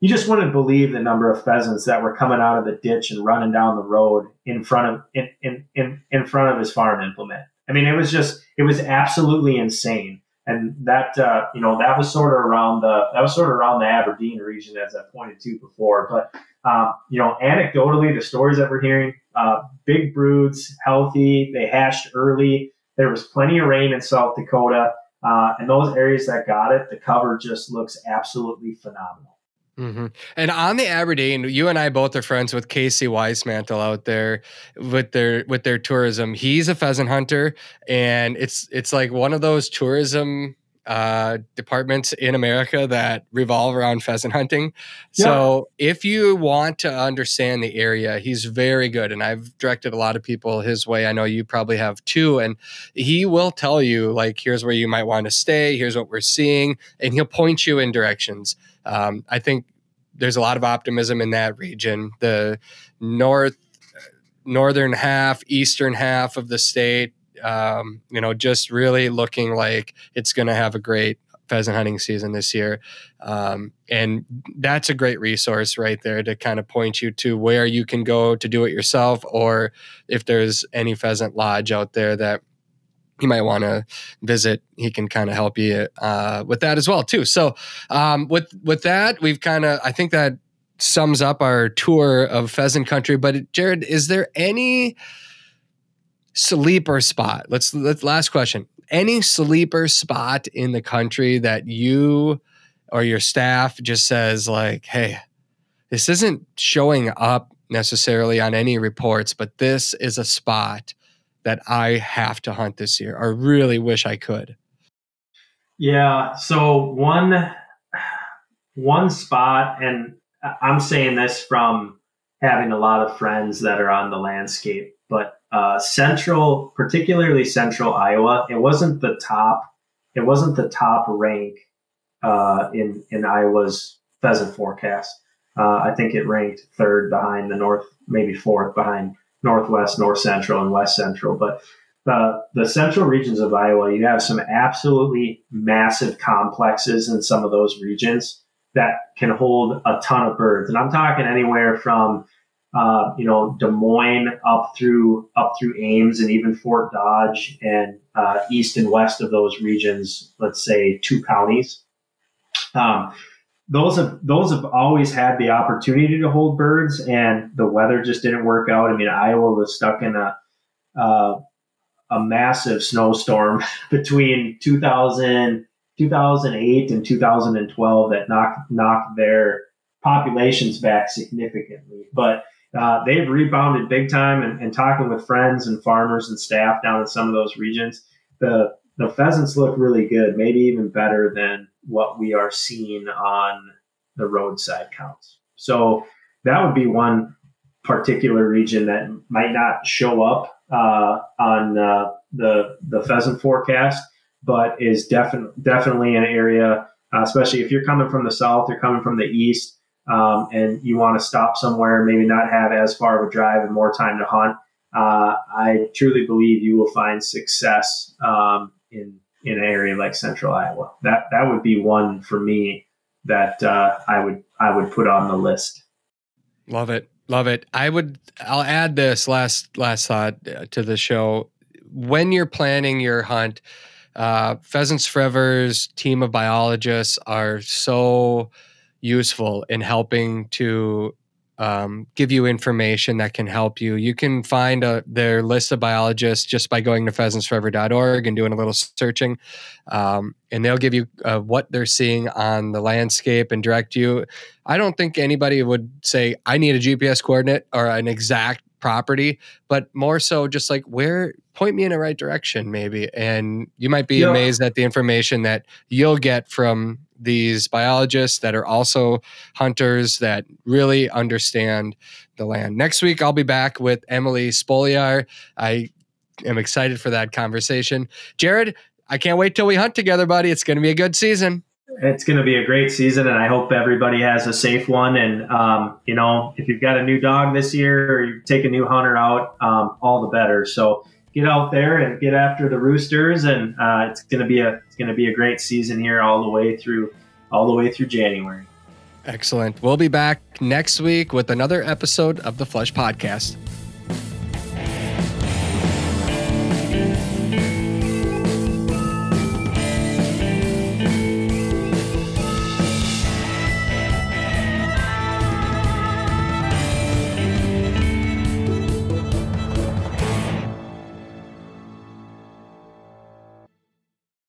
you just wouldn't believe the number of pheasants that were coming out of the ditch and running down the road in front of in in in, in front of his farm implement. I mean, it was just it was absolutely insane. And that uh, you know that was sort of around the that was sort of around the Aberdeen region as I pointed to before. But um, you know, anecdotally, the stories that we're hearing, uh, big broods, healthy, they hatched early. There was plenty of rain in South Dakota, uh, and those areas that got it, the cover just looks absolutely phenomenal. Mm-hmm. And on the Aberdeen, you and I both are friends with Casey Weismantel out there with their with their tourism. He's a pheasant hunter, and it's it's like one of those tourism uh, departments in America that revolve around pheasant hunting. Yeah. So if you want to understand the area, he's very good, and I've directed a lot of people his way. I know you probably have too, and he will tell you like, here's where you might want to stay. Here's what we're seeing, and he'll point you in directions um, I think there's a lot of optimism in that region. The north, northern half, eastern half of the state, um, you know, just really looking like it's going to have a great pheasant hunting season this year. Um, and that's a great resource right there to kind of point you to where you can go to do it yourself, or if there's any pheasant lodge out there that you might want to visit he can kind of help you uh, with that as well too so um, with with that we've kind of i think that sums up our tour of pheasant country but jared is there any sleeper spot let's let's last question any sleeper spot in the country that you or your staff just says like hey this isn't showing up necessarily on any reports but this is a spot that I have to hunt this year I really wish I could? Yeah. So one one spot, and I'm saying this from having a lot of friends that are on the landscape, but uh, central, particularly central Iowa, it wasn't the top. It wasn't the top rank uh, in in Iowa's pheasant forecast. Uh, I think it ranked third behind the north, maybe fourth behind northwest, north central, and west central. But the the central regions of Iowa, you have some absolutely massive complexes in some of those regions that can hold a ton of birds. And I'm talking anywhere from uh, you know Des Moines up through up through Ames and even Fort Dodge and uh, east and west of those regions. Let's say two counties. Um, those have those have always had the opportunity to hold birds, and the weather just didn't work out. I mean, Iowa was stuck in a uh, a massive snowstorm [LAUGHS] between 2000, 2008 and 2012 that knocked knocked their populations back significantly. But uh, they've rebounded big time, and, and talking with friends and farmers and staff down in some of those regions, the the pheasants look really good, maybe even better than what we are seeing on the roadside counts. So that would be one particular region that might not show up uh, on uh, the the pheasant forecast, but is definitely definitely an area, uh, especially if you're coming from the south, you're coming from the east, um, and you want to stop somewhere, maybe not have as far of a drive and more time to hunt. Uh, I truly believe you will find success um, in in an area like Central Iowa. That that would be one for me that uh, I would I would put on the list. Love it, love it. I would. I'll add this last last thought uh, to the show. When you're planning your hunt, uh, Pheasants Forevers team of biologists are so useful in helping to um, give you information that can help you. You can find a, uh, their list of biologists just by going to pheasantsforever.org and doing a little searching. Um, and they'll give you uh, what they're seeing on the landscape and direct you. I don't think anybody would say, I need a GPS coordinate or an exact property, but more so just like where point me in the right direction, maybe. And you might be yeah. amazed at the information that you'll get from these biologists that are also hunters that really understand the land. Next week, I'll be back with Emily Spoliar. I am excited for that conversation. Jared, I can't wait till we hunt together, buddy. It's going to be a good season. It's going to be a great season, and I hope everybody has a safe one. And um, you know, if you've got a new dog this year or you take a new hunter out, um, all the better. So get out there and get after the roosters, and uh, it's going to be a it's to be a great season here all the way through all the way through January. Excellent. We'll be back next week with another episode of the Flush Podcast.